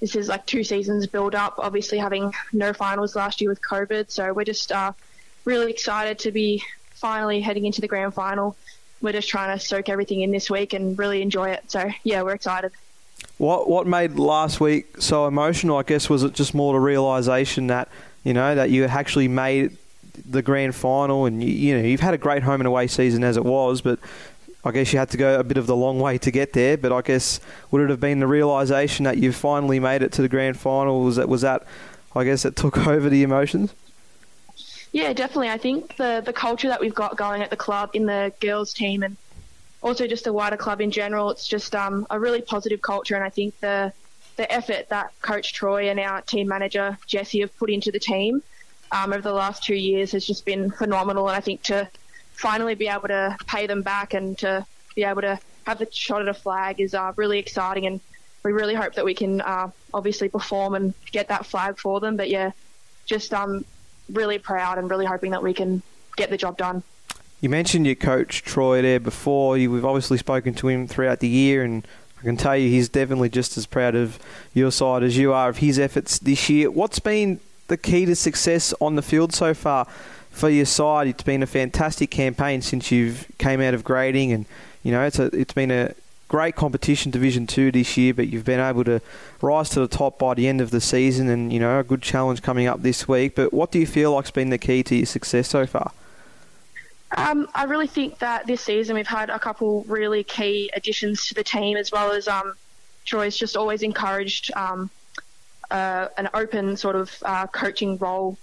this is like two seasons build up. Obviously, having no finals last year with COVID, so we're just uh, really excited to be finally heading into the grand final. We're just trying to soak everything in this week and really enjoy it. So yeah, we're excited. What what made last week so emotional? I guess was it just more the realization that you know that you actually made the grand final, and you, you know you've had a great home and away season as it was, but I guess you had to go a bit of the long way to get there. But I guess would it have been the realization that you finally made it to the grand final? Was that was that? I guess it took over the emotions. Yeah, definitely. I think the the culture that we've got going at the club in the girls team and also just the wider club in general. It's just um, a really positive culture, and I think the the effort that Coach Troy and our team manager Jesse have put into the team um, over the last two years has just been phenomenal. And I think to finally be able to pay them back and to be able to have the shot at a flag is uh, really exciting. And we really hope that we can uh, obviously perform and get that flag for them. But yeah, just um, really proud and really hoping that we can get the job done. You mentioned your coach Troy there before. We've obviously spoken to him throughout the year, and I can tell you he's definitely just as proud of your side as you are of his efforts this year. What's been the key to success on the field so far for your side? It's been a fantastic campaign since you've came out of grading, and you know it's a, it's been a great competition Division Two this year, but you've been able to rise to the top by the end of the season, and you know a good challenge coming up this week. But what do you feel like's been the key to your success so far? Um, I really think that this season we've had a couple really key additions to the team, as well as um, Troy's just always encouraged um, uh, an open sort of uh, coaching role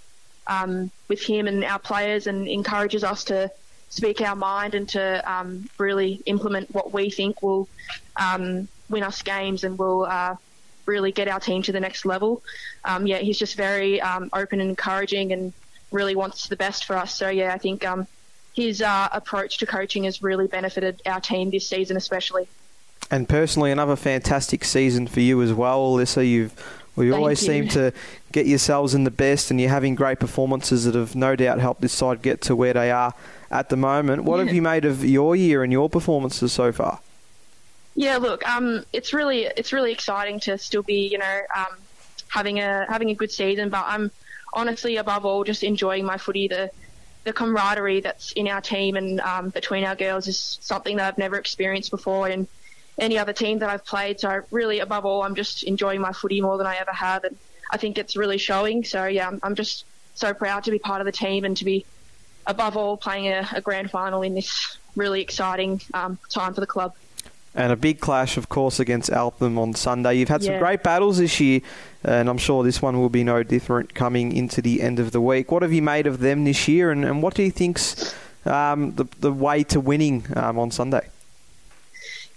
um, with him and our players, and encourages us to speak our mind and to um, really implement what we think will um, win us games and will uh, really get our team to the next level. yeah, he's just very open and encouraging, and really wants the best for us. So yeah, I think his uh, approach to coaching has really benefited our team this season, especially. And personally, another fantastic season for you as well, Alyssa. You've we Thank always you. seem to get yourselves in the best, and you're having great performances that have no doubt helped this side get to where they are at the moment. What have you made of your year and your performances so far? Yeah, look, um, it's really it's really exciting to still be, you know, um, having a having a good season. But I'm honestly, above all, just enjoying my footy. The the camaraderie that's in our team and um, between our girls is something that I've never experienced before in any other team that I've played. So really, above all, I'm just enjoying my footy more than I ever have, and I think it's really showing. So yeah, I'm, I'm just so proud to be part of the team and to be above all playing a, a grand final in this really exciting um, time for the club. And a big clash, of course, against Eltham on Sunday. You've had some Yeah. great battles this year, and I'm sure this one will be no different coming into the end of the week. What have you made of them this year, and, and what do you think's um, the the way to winning um, on Sunday?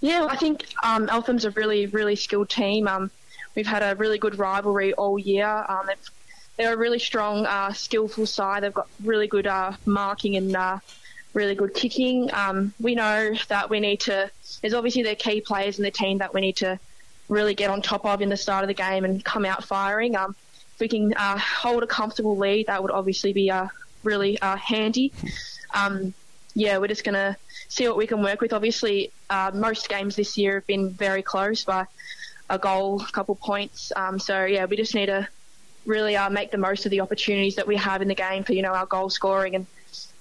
Yeah, I think um, Eltham's a really, really skilled team. Um, we've had a really good rivalry all year. Um, they've, they're a really strong, uh, skillful side. They've got really good uh, marking and uh, really good kicking. Um, we know that we need to. There's obviously the key players in the team that we need to really get on top of in the start of the game and come out firing. Um, if we can uh, hold a comfortable lead, that would obviously be uh, really uh, handy. Um, yeah, we're just going to see what we can work with. Obviously, most games this year have been very close by a goal, a couple points. Um, so yeah, we just need to really uh, make the most of the opportunities that we have in the game for you know our goal scoring and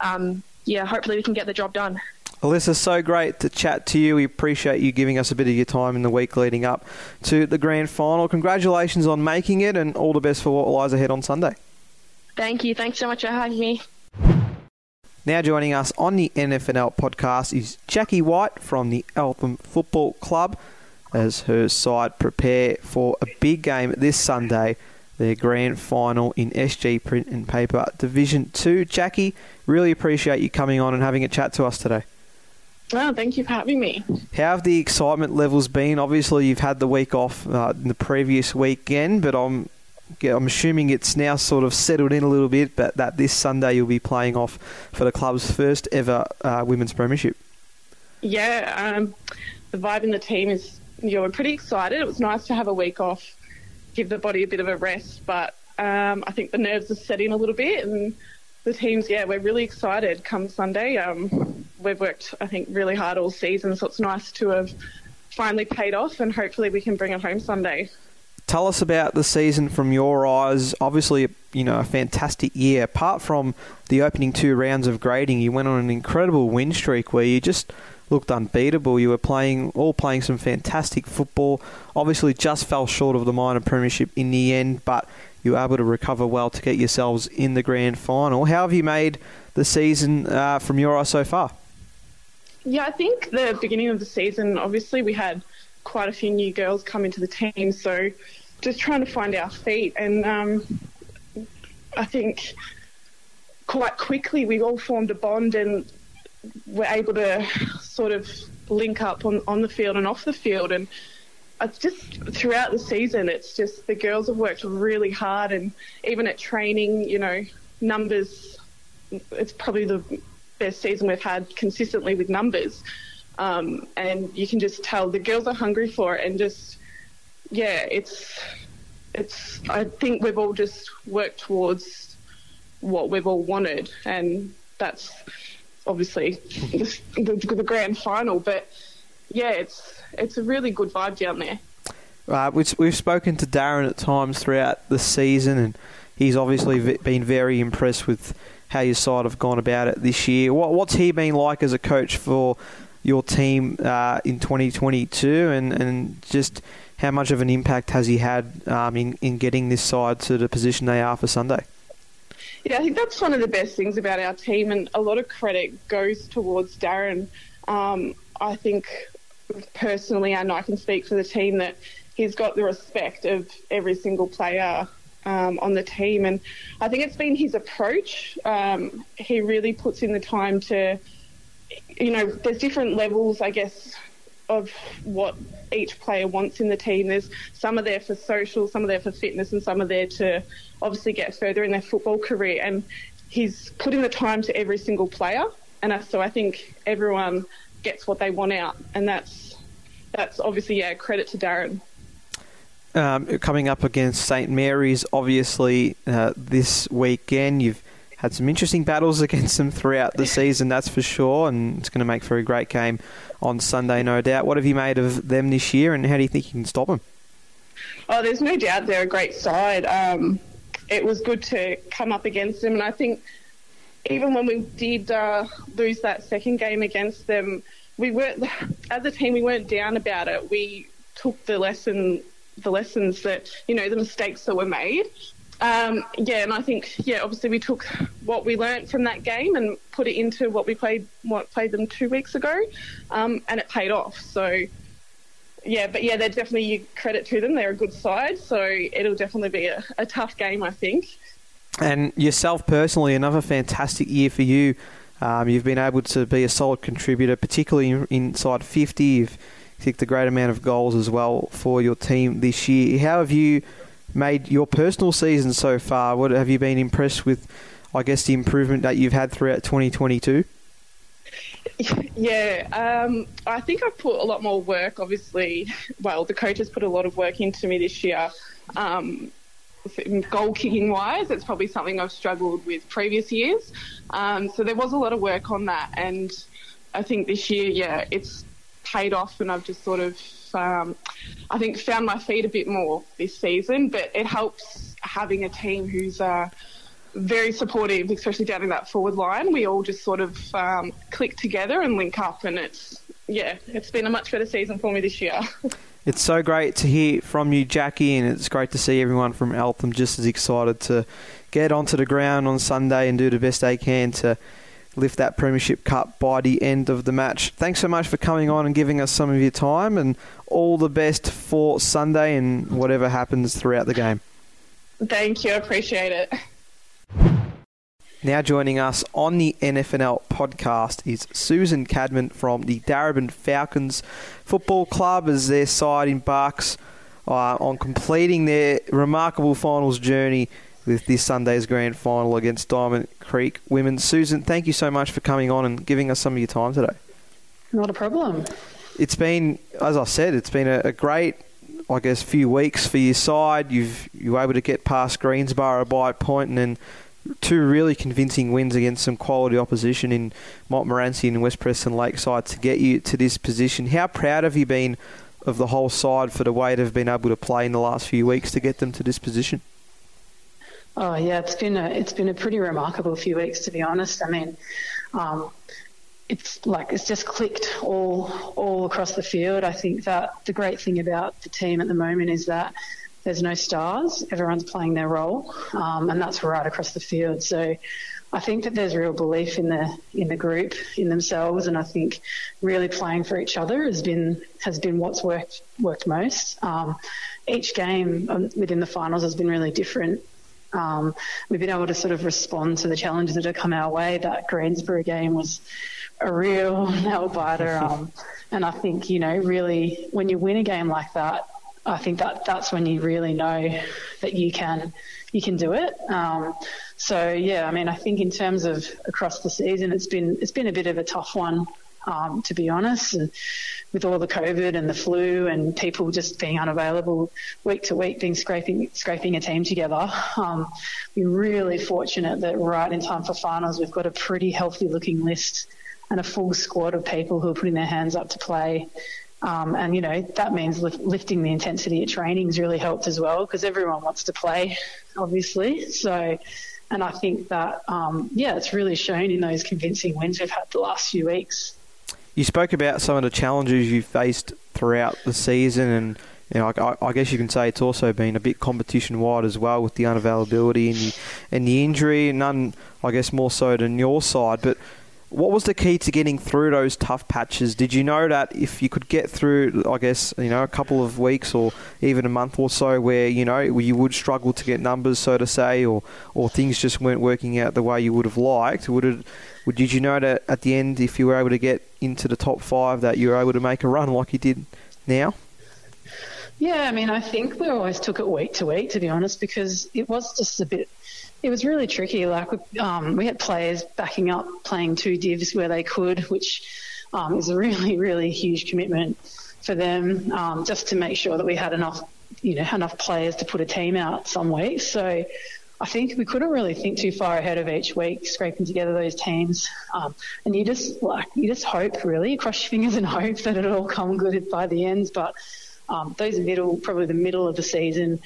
um, yeah, hopefully we can get the job done. Alyssa, so great to chat to you. We appreciate you giving us a bit of your time in the week leading up to the grand final. Congratulations on making it, and all the best for what lies ahead on Sunday. Thank you. Thanks so much for having me. Now joining us on the NFNL podcast is Jackie White from the Eltham Football Club as her side prepare for a big game this Sunday, their grand final in SG Print and Paper Division 2. Jackie, really appreciate you coming on and having a chat to us today. Oh, thank you for having me. How have the excitement levels been? Obviously, you've had the week off uh, in the previous weekend, but I'm I'm assuming it's now sort of settled in a little bit, but that this Sunday you'll be playing off for the club's first ever uh, women's premiership. Yeah, um, the vibe in the team is, you know, we're pretty excited. It was nice to have a week off, give the body a bit of a rest, but um, I think the nerves are setting a little bit and the teams, yeah, we're really excited come Sunday. Um, we've worked, I think, really hard all season, so it's nice to have finally paid off and hopefully we can bring it home Sunday. Tell us about the season from your eyes. Obviously, you know, a fantastic year. Apart from the opening two rounds of grading, you went on an incredible win streak where you just looked unbeatable. You were playing, all playing some fantastic football. Obviously, just fell short of the minor premiership in the end, but you were able to recover well to get yourselves in the grand final. How have you made the season uh, from your eyes so far? Yeah, I think the beginning of the season, obviously, we had quite a few new girls come into the team. So just trying to find our feet. And um, I think quite quickly we all formed a bond and were able to sort of link up on, on the field and off the field. And it's just throughout the season, it's just the girls have worked really hard. And even at training, you know, numbers, it's probably the best season we've had consistently with numbers. Um, and you can just tell the girls are hungry for it, and just yeah, it's it's. I think we've all just worked towards what we've all wanted, and that's obviously the, the, the grand final. But yeah, it's it's a really good vibe down there. Uh, we've, we've spoken to Darren at times throughout the season, and he's obviously been very impressed with how your side have gone about it this year. What, what's he been like as a coach for your team uh, in 2022 and, and just how much of an impact has he had um, in, in getting this side to the position they are for Sunday? Yeah, I think that's one of the best things about our team, and a lot of credit goes towards Darren. Um, I think personally, and I can speak for the team, that he's got the respect of every single player um, on the team, and I think it's been his approach. Um, he really puts in the time to you know, there's different levels, I guess, of what each player wants in the team. There's some are there for social, some are there for fitness, and some are there to obviously get further in their football career. And he's putting the time to every single player, and so I think everyone gets what they want out, and that's that's obviously yeah credit to Darren. Um, coming up against St Mary's, obviously uh, this weekend you've had some interesting battles against them throughout the season, that's for sure, and it's going to make for a great game on Sunday, no doubt. What have you made of them this year, and how do you think you can stop them? Oh, there's no doubt they're a great side. Um, it was good to come up against them, and I think even when we did uh, lose that second game against them, we weren't as a team we weren't down about it. We took the lesson, the lessons that you know, the mistakes that were made, um, yeah, and I think yeah, obviously we took what we learnt from that game and put it into what we played what played them two weeks ago, um, and it paid off. So yeah, but yeah, they're definitely credit to them. They're a good side, so it'll definitely be a, a tough game, I think. And yourself personally, another fantastic year for you. Um, you've been able to be a solid contributor, particularly inside 50. You've kicked a great amount of goals as well for your team this year. How have you made your personal season so far? What have you been impressed with? I guess the improvement that you've had throughout 2022. Yeah, um, I think I've put a lot more work. Obviously, well, the coaches put a lot of work into me this year. Um, goal kicking wise, it's probably something I've struggled with previous years. Um, so there was a lot of work on that, and I think this year, yeah, it's paid off, and I've just sort of um, I think, found my feet a bit more this season. But it helps having a team who's uh, very supportive, especially down in that forward line. We all just sort of um, click together and link up, and it's yeah, it's been a much better season for me this year. It's so great to hear from you, Jackie, and it's great to see everyone from Eltham just as excited to get onto the ground on Sunday and do the best they can to lift that Premiership Cup by the end of the match. Thanks so much for coming on and giving us some of your time, and all the best for Sunday and whatever happens throughout the game. Thank you, I appreciate it. Now joining us on the NFNL podcast is Susan Cadman from the Darebin Falcons Football Club as their side embarks uh, on completing their remarkable finals journey with this Sunday's grand final against Diamond Creek Women. Susan, thank you so much for coming on and giving us some of your time today. Not a problem. It's been, as I said, it's been a, a great, I guess, few weeks for your side. You've you were able to get past Greensborough by a point and then two really convincing wins against some quality opposition in Montmorency and West Preston Lakeside to get you to this position. How proud have you been of the whole side for the way they've been able to play in the last few weeks to get them to this position? Oh yeah, it's been a it's been a pretty remarkable few weeks to be honest. I mean, um, it's like it's just clicked all all across the field. I think that the great thing about the team at the moment is that there's no stars. Everyone's playing their role, um, and that's right across the field. So I think that there's real belief in the in the group in themselves, and I think really playing for each other has been has been what's worked worked most. Um, each game um, within the finals has been really different. Um, we've been able to sort of respond to the challenges that have come our way. That Greensborough game was a real nail biter, um, and I think you know really when you win a game like that, I think that that's when you really know that you can you can do it. Um, so yeah, I mean, I think in terms of across the season, it's been it's been a bit of a tough one. Um, to be honest, and with all the COVID and the flu and people just being unavailable week to week, being scraping scraping a team together, um, we're really fortunate that right in time for finals, we've got a pretty healthy looking list and a full squad of people who are putting their hands up to play um, and, you know, that means lifting the intensity at training has really helped as well because everyone wants to play, obviously. So, and I think that, um, yeah, it's really shown in those convincing wins we've had the last few weeks. You spoke about some of the challenges you faced throughout the season, and you know, I, I, guess you can say it's also been a bit competition wide as well with the unavailability and the, and the injury. None, I guess, more so than your side. But what was the key to getting through those tough patches? Did you know that if you could get through, I guess, you know, a couple of weeks or even a month or so where, you know, you would struggle to get numbers, so to say, or, or things just weren't working out the way you would have liked, would it, would, did you know that at the end, if you were able to get into the top five, that you were able to make a run like you did now? Yeah, I mean, I think we always took it week to week, to be honest, because it was just a bit it was really tricky. Like um, we had players backing up, playing two divs where they could, which um, is a really, really huge commitment for them, um, just to make sure that we had enough, you know, enough players to put a team out some weeks. So I think we couldn't really think too far ahead of each week, scraping together those teams. Um, and you just like you just hope, really, cross your fingers and hope that it'll all come good by the ends. But um, those middle, probably the middle of the season,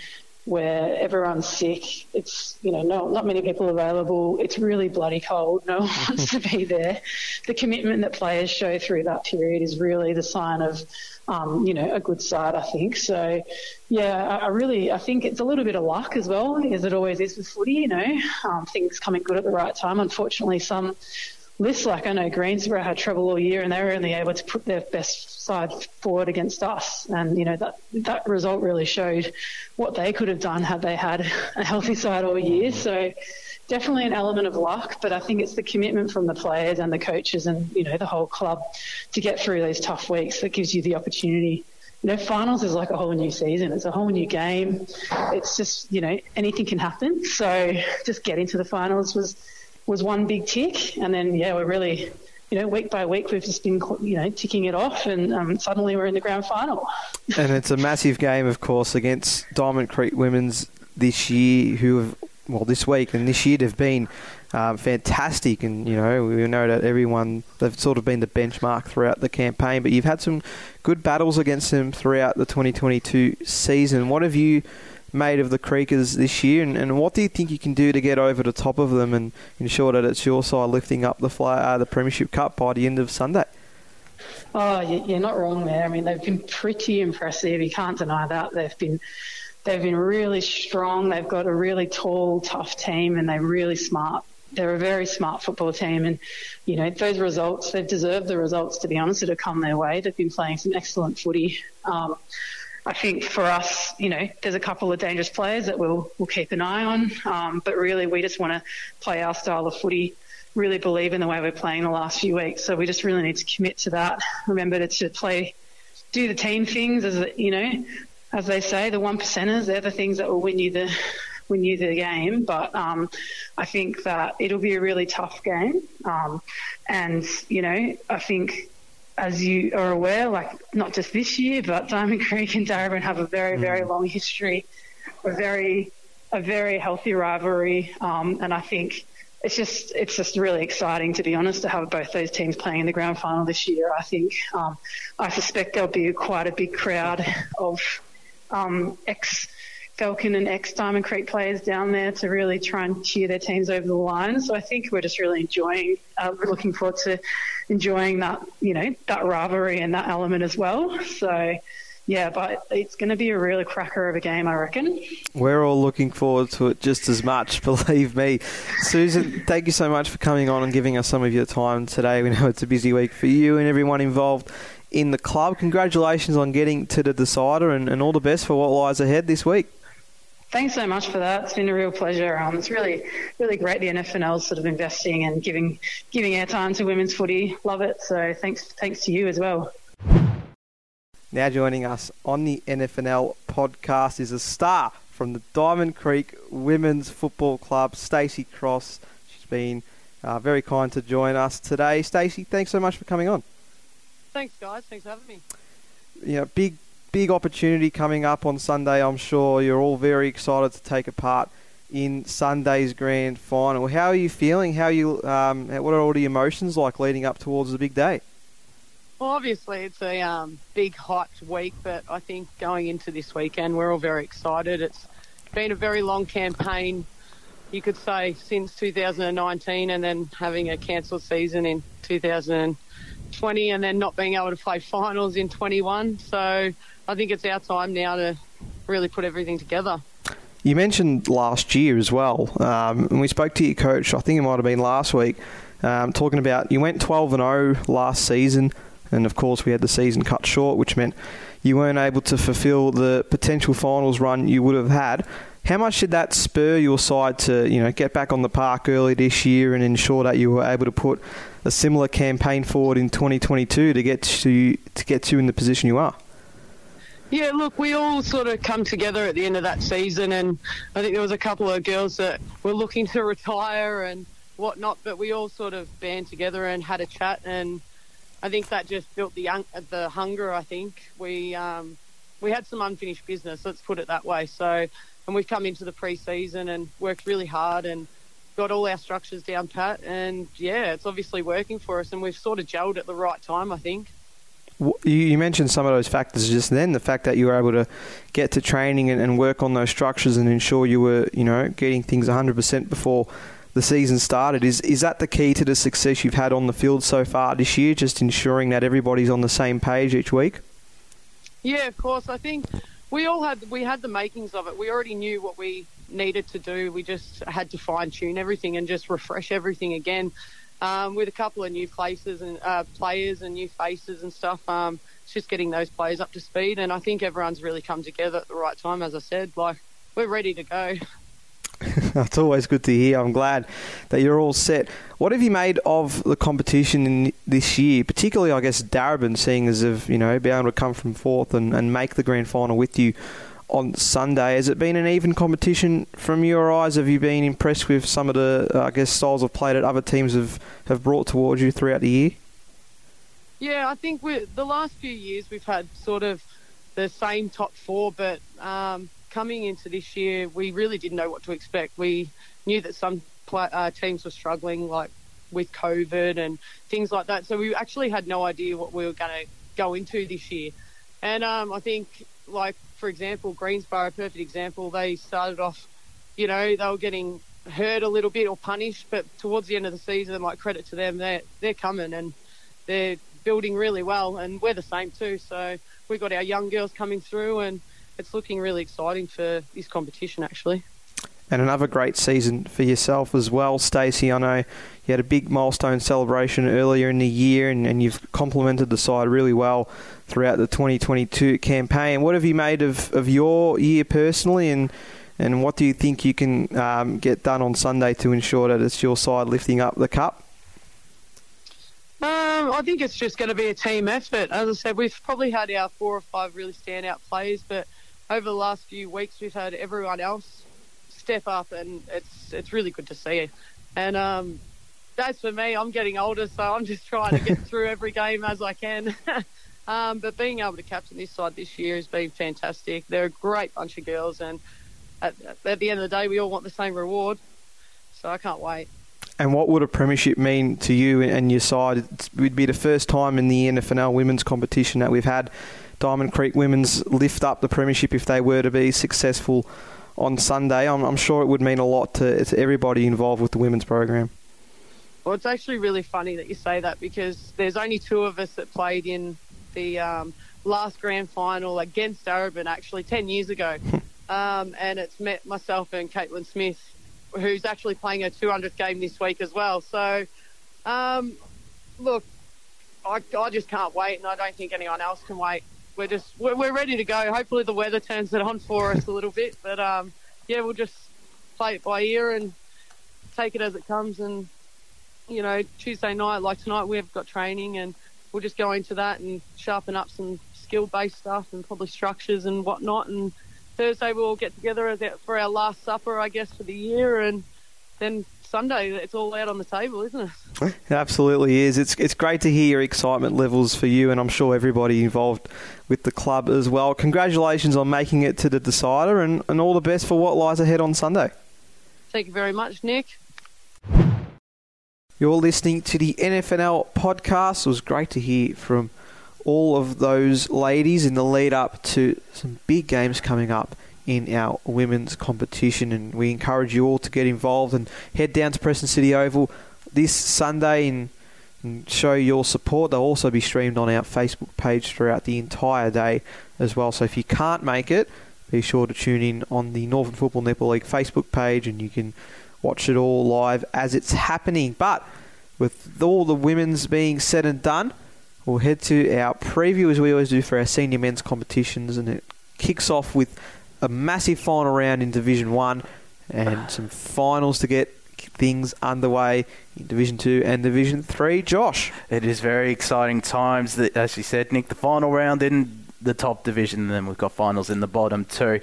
where everyone's sick. It's you know no, not many people available. It's really bloody cold. No one wants to be there. The commitment that players show through that period is really the sign of um, you know a good side. I think so. Yeah, I, really I think it's a little bit of luck as well, as it always is with footy. You know, um, things coming good at the right time. Unfortunately, some lists like I know Greensborough had trouble all year and they were only able to put their best side forward against us. And, you know, that, that result really showed what they could have done had they had a healthy side all year. So definitely an element of luck, but I think it's the commitment from the players and the coaches and, you know, the whole club to get through these tough weeks that gives you the opportunity you know, finals is like a whole new season. It's a whole new game. It's just, you know, anything can happen. So just getting to the finals was was one big tick, and then yeah, we're really you know, week by week, we've just been, you know, ticking it off, and um, suddenly we're in the grand final. and it's a massive game, of course, against Diamond Creek Women's this year, who have, well, this week and this year they've been um, fantastic, and you know, we know that everyone they've sort of been the benchmark throughout the campaign. But you've had some good battles against them throughout the 2022 season. What have you? made of the Creekers this year, and, and what do you think you can do to get over the top of them and ensure that it's your side lifting up the fly, uh, the Premiership Cup by the end of Sunday? Oh, you're not wrong there. I mean, they've been pretty impressive. You can't deny that. They've been they've been really strong. They've got a really tall, tough team, and they're really smart. They're a very smart football team, and you know those results. They've deserved the results, to be honest, that have come their way. They've been playing some excellent footy. Um, I think for us, you know, there's a couple of dangerous players that we'll we'll keep an eye on. Um, but really, we just want to play our style of footy. Really believe in the way we're playing the last few weeks. So we just really need to commit to that. Remember to, to play, do the team things as you know, as they say, the one percenters. They're the things that will win you the win you the game. But um, I think that it'll be a really tough game. Um, and you know, I think as you are aware, like not just this year, but Diamond Creek and Darebin have a very, mm. very long history, a very, a very healthy rivalry, um, and I think it's just it's just really exciting to be honest to have both those teams playing in the grand final this year. I think um, I suspect there'll be quite a big crowd of um, ex Falcon and ex Diamond Creek players down there to really try and cheer their teams over the line. So I think we're just really enjoying. Uh, we're looking forward to enjoying that you know that rivalry and that element as well. So yeah, but it's going to be a really cracker of a game, I reckon. We're all looking forward to it just as much, believe me. Susan, thank you so much for coming on and giving us some of your time today. We know it's a busy week for you and everyone involved in the club. Congratulations on getting to the decider and, and all the best for what lies ahead this week. Thanks so much for that. It's been a real pleasure. Um, it's really, really great the NFNL sort of investing and giving giving airtime to women's footy. Love it. So thanks, thanks to you as well. Now joining us on the NFNL podcast is a star from the Diamond Creek Women's Football Club, Stacey Cross. She's been uh, very kind to join us today. Stacey, thanks so much for coming on. Thanks, guys. Thanks for having me. Yeah, big big opportunity coming up on Sunday. I'm sure you're all very excited to take a part in Sunday's grand final. How are you feeling? How are you? Um, what are all the emotions like leading up towards the big day? Well, obviously it's a um, big hyped week, but I think going into this weekend we're all very excited. It's been a very long campaign, you could say, since 2019, and then having a cancelled season in 2020, and then not being able to play finals in 21. So I think it's our time now to really put everything together. You mentioned last year as well, um, and we spoke to your coach. I think it might have been last week, um, talking about you went 12 and 0 last season. And of course, we had the season cut short, which meant you weren't able to fulfil the potential finals run you would have had. How much did that spur your side to, you know, get back on the park early this year and ensure that you were able to put a similar campaign forward in 2022 to get to to get you in the position you are? Yeah, look, we all sort of come together at the end of that season, and I think there was a couple of girls that were looking to retire and whatnot, but we all sort of band together and had a chat, and I think that just built the the hunger. I think we um, we had some unfinished business. Let's put it that way. So, and we've come into the pre-season and worked really hard and got all our structures down pat. And yeah, it's obviously working for us. And we've sort of gelled at the right time. I think. You mentioned some of those factors just then. The fact that you were able to get to training and, work on those structures and ensure you were, you know, getting things 100% before the season started. Is is that the key to the success you've had on the field so far this year? Just ensuring that everybody's on the same page each week. Yeah, of course. I think we all had we had the makings of it. We already knew what we needed to do. We just had to fine tune everything and just refresh everything again. Um, with a couple of new places and uh, players and new faces and stuff. Um, it's just getting those players up to speed, and I think everyone's really come together at the right time. As I said, like we're ready to go. That's always good to hear. I'm glad that you're all set. What have you made of the competition in this year, particularly, I guess, Darebin, seeing as of you know, being able to come from fourth and, and make the grand final with you on Sunday? Has it been an even competition from your eyes? Have you been impressed with some of the, uh, I guess, styles of play that other teams have, have brought towards you throughout the year? Yeah, I think the last few years we've had sort of the same top four, but um, coming into this year, we really didn't know what to expect. We knew that some uh, teams were struggling, like with COVID and things like that. So we actually had no idea what we were going to go into this year. And um, I think, like for example, Greensborough, perfect example. They started off, you know, they were getting hurt a little bit or punished, but towards the end of the season, like credit to them, they're they're coming and they're building really well, and we're the same too. So we've got our young girls coming through and it's looking really exciting for this competition, actually. And another great season for yourself as well, Stacey. I know you had a big milestone celebration earlier in the year, and, and you've complemented the side really well throughout the 2022 campaign. What have you made of, of your year personally, and and what do you think you can um, get done on Sunday to ensure that it's your side lifting up the cup? Um, I think it's just going to be a team effort. As I said, we've probably had our four or five really standout players, but over the last few weeks, we've had everyone else step up, and it's it's really good to see. And um, as for me, I'm getting older, so I'm just trying to get through every game as I can. um, but being able to captain this side this year has been fantastic. They're a great bunch of girls, and at, at the end of the day, we all want the same reward. So I can't wait. And what would a premiership mean to you and your side? It would be the first time in the NFNL women's competition that we've had Diamond Creek women's lift up the premiership if they were to be successful on Sunday. I'm, I'm sure it would mean a lot to, to everybody involved with the women's program. Well, it's actually really funny that you say that because there's only two of us that played in the um, last grand final against Darebin actually 10 years ago. um, and it's met myself and Caitlin Smith who's actually playing her 200th game this week as well. So, um, look, I, I just can't wait, and I don't think anyone else can wait. We're just we're, we're ready to go. Hopefully, the weather turns it on for us a little bit, but um, yeah, we'll just play it by ear and take it as it comes. And you know, Tuesday night, like tonight, we've got training, and we'll just go into that and sharpen up some skill-based stuff and probably structures and whatnot, and Thursday we'll all get together for our last supper, I guess, for the year, and then Sunday it's all out on the table, isn't it? It absolutely is. It's it's great to hear your excitement levels for you, and I'm sure everybody involved with the club as well. Congratulations on making it to the decider, and, and all the best for what lies ahead on Sunday. Thank you very much, Nick. You're listening to the NFNL podcast. It was great to hear from all of those ladies in the lead up to some big games coming up in our women's competition. And we encourage you all to get involved and head down to Preston City Oval this Sunday and, and show your support. They'll also be streamed on our Facebook page throughout the entire day as well. So if you can't make it, be sure to tune in on the Northern Football Netball League Facebook page and you can watch it all live as it's happening. But with all the women's being said and done, we'll head to our preview as we always do for our senior men's competitions, and it kicks off with a massive final round in Division One and some finals to get things underway in Division Two and Division Three. Josh, it is very exciting times. That, as you said, Nick, the final round in the top division, and then we've got finals in the bottom too.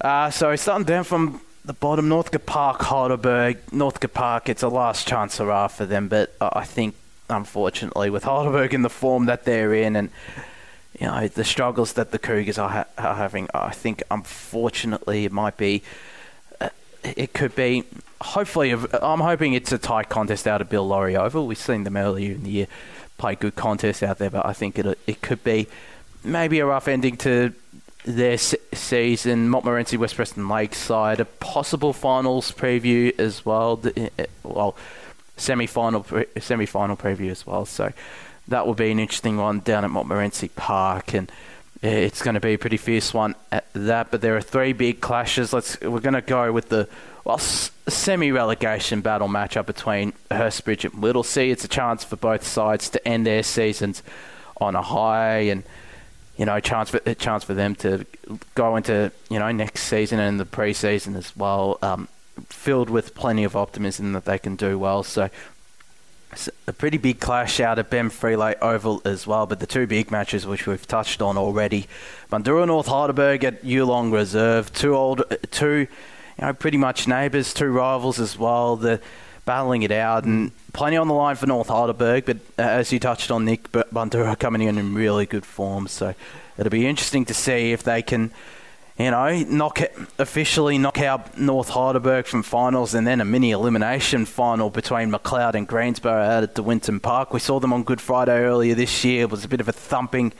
Uh, so starting down from the bottom, Northcote Park, Heidelberg. Northcote Park, it's a last chance hurrah for them, but I think unfortunately, with Heidelberg in the form that they're in and you know the struggles that the Cougars are, ha- are having. I think, unfortunately, it might be. Uh, it could be. Hopefully, I'm hoping it's a tight contest out of Bill Lawry Oval. We've seen them earlier in the year play good contests out there, but I think it it could be maybe a rough ending to their season. Montmorency, West Preston Lakeside, a possible finals preview as well. Well semi-final pre- semi-final preview as well. So that will be an interesting one down at Montmorency Park, and it's going to be a pretty fierce one at that. But there are three big clashes. Let's we're going to go with the well semi-relegation battle matchup between Hurstbridge and Whittlesea. It's a chance for both sides to end their seasons on a high and. You know, chance for a chance for them to go into you know next season and the preseason as well. Um, filled with plenty of optimism that they can do well. So a pretty big clash out at Ben Freelake Oval as well. But the two big matches, which we've touched on already, Bundoora North Heidelberg at Yulong Reserve, two old, two, you know, pretty much neighbours, two rivals as well. The battling it out and plenty on the line for North Heidelberg. But uh, as you touched on, Nick Bundoora coming in in really good form. So it'll be interesting to see if they can you know, knock officially knock out North Heidelberg from finals and then a mini elimination final between Macleod and Greensborough out at Winton Park. We saw them on Good Friday earlier this year. It was a bit of a thumping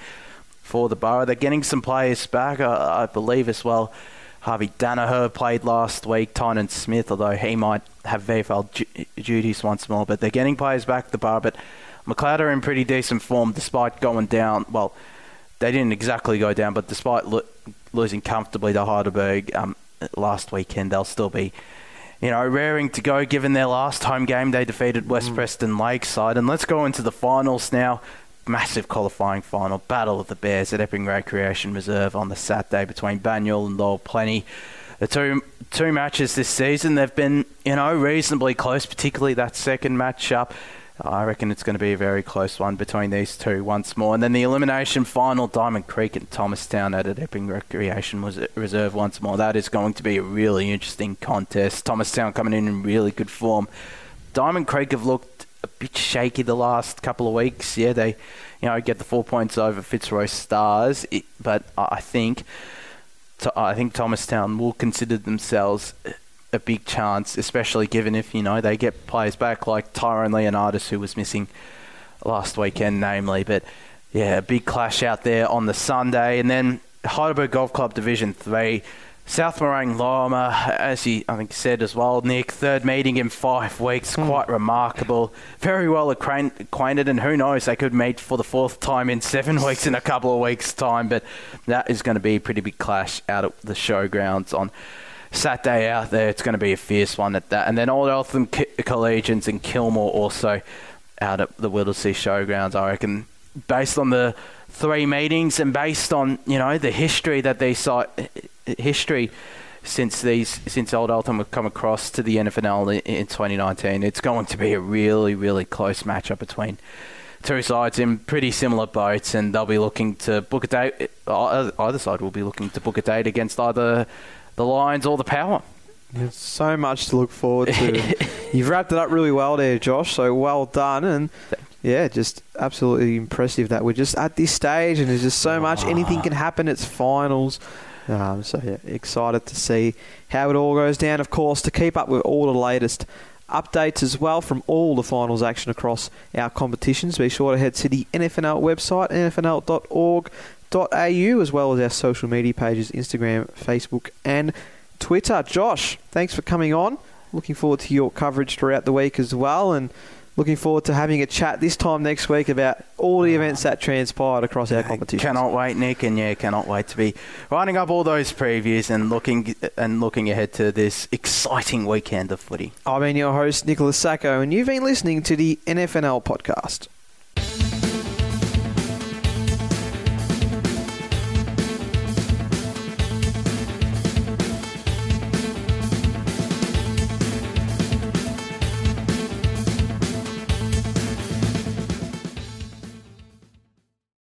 for the Borough. They're getting some players back, I, I believe, as well. Harvey Danaher played last week, Tynan Smith, although he might have VFL ju- duties once more. But they're getting players back, the Borough. But Macleod are in pretty decent form despite going down. Well, they didn't exactly go down, but despite lo- losing comfortably to Heidelberg um, last weekend, they'll still be, you know, raring to go. Given their last home game, they defeated West mm. Preston Lakeside, and let's go into the finals now. Massive qualifying final, Battle of the Bears at Epping Recreation Reserve on the Saturday between Banyule and Lower Plenty. The two two matches this season, they've been you know reasonably close, particularly that second match up. I reckon it's going to be a very close one between these two once more. And then the elimination final, Diamond Creek and Thomastown at Epping Recreation reserve once more. That is going to be a really interesting contest. Thomastown coming in in really good form. Diamond Creek have looked a bit shaky the last couple of weeks. Yeah, they, you know, get the four points over Fitzroy Stars, it, but I think, I think Thomastown will consider themselves a big chance, especially given if you know they get players back like Tyrone Leonardis, who was missing last weekend, namely. But yeah, a big clash out there on the Sunday, and then Heidelberg Golf Club Division Three. South Morang Lorimer, as he I think said as well, Nick, third meeting in five weeks, mm. quite remarkable. Very well acquainted, and who knows, they could meet for the fourth time in seven weeks in a couple of weeks' time. But that is going to be a pretty big clash out at the showgrounds on Saturday out there. It's going to be a fierce one at that. And then Old Eltham Collegians and Kilmore also out at the Whittlesea Showgrounds. I reckon, based on the three meetings and based on you know the history that they saw history since these since Old Eltham have come across to the NFNL in 2019, it's going to be a really really close matchup between two sides in pretty similar boats, and they'll be looking to book a date. Either side will be looking to book a date against either the Lions or the Power. There's so much to look forward to. You've wrapped it up really well there, Josh. So well done, and yeah, just absolutely impressive that we're just at this stage, and there's just so much. Anything can happen. It's finals. Um, so yeah, excited to see how it all goes down. Of course, to keep up with all the latest updates as well from all the finals action across our competitions, be sure to head to the NFNL website, nfnl.org au, as well as our social media pages Instagram, Facebook, and Twitter. Josh, thanks for coming on. Looking forward to your coverage throughout the week as well, and looking forward to having a chat this time next week about all the events that transpired across our competition. Cannot wait, Nick, and yeah, cannot wait to be writing up all those previews and looking and looking ahead to this exciting weekend of footy. I've been your host, Nicholas Sacco, and you've been listening to the NFNL podcast.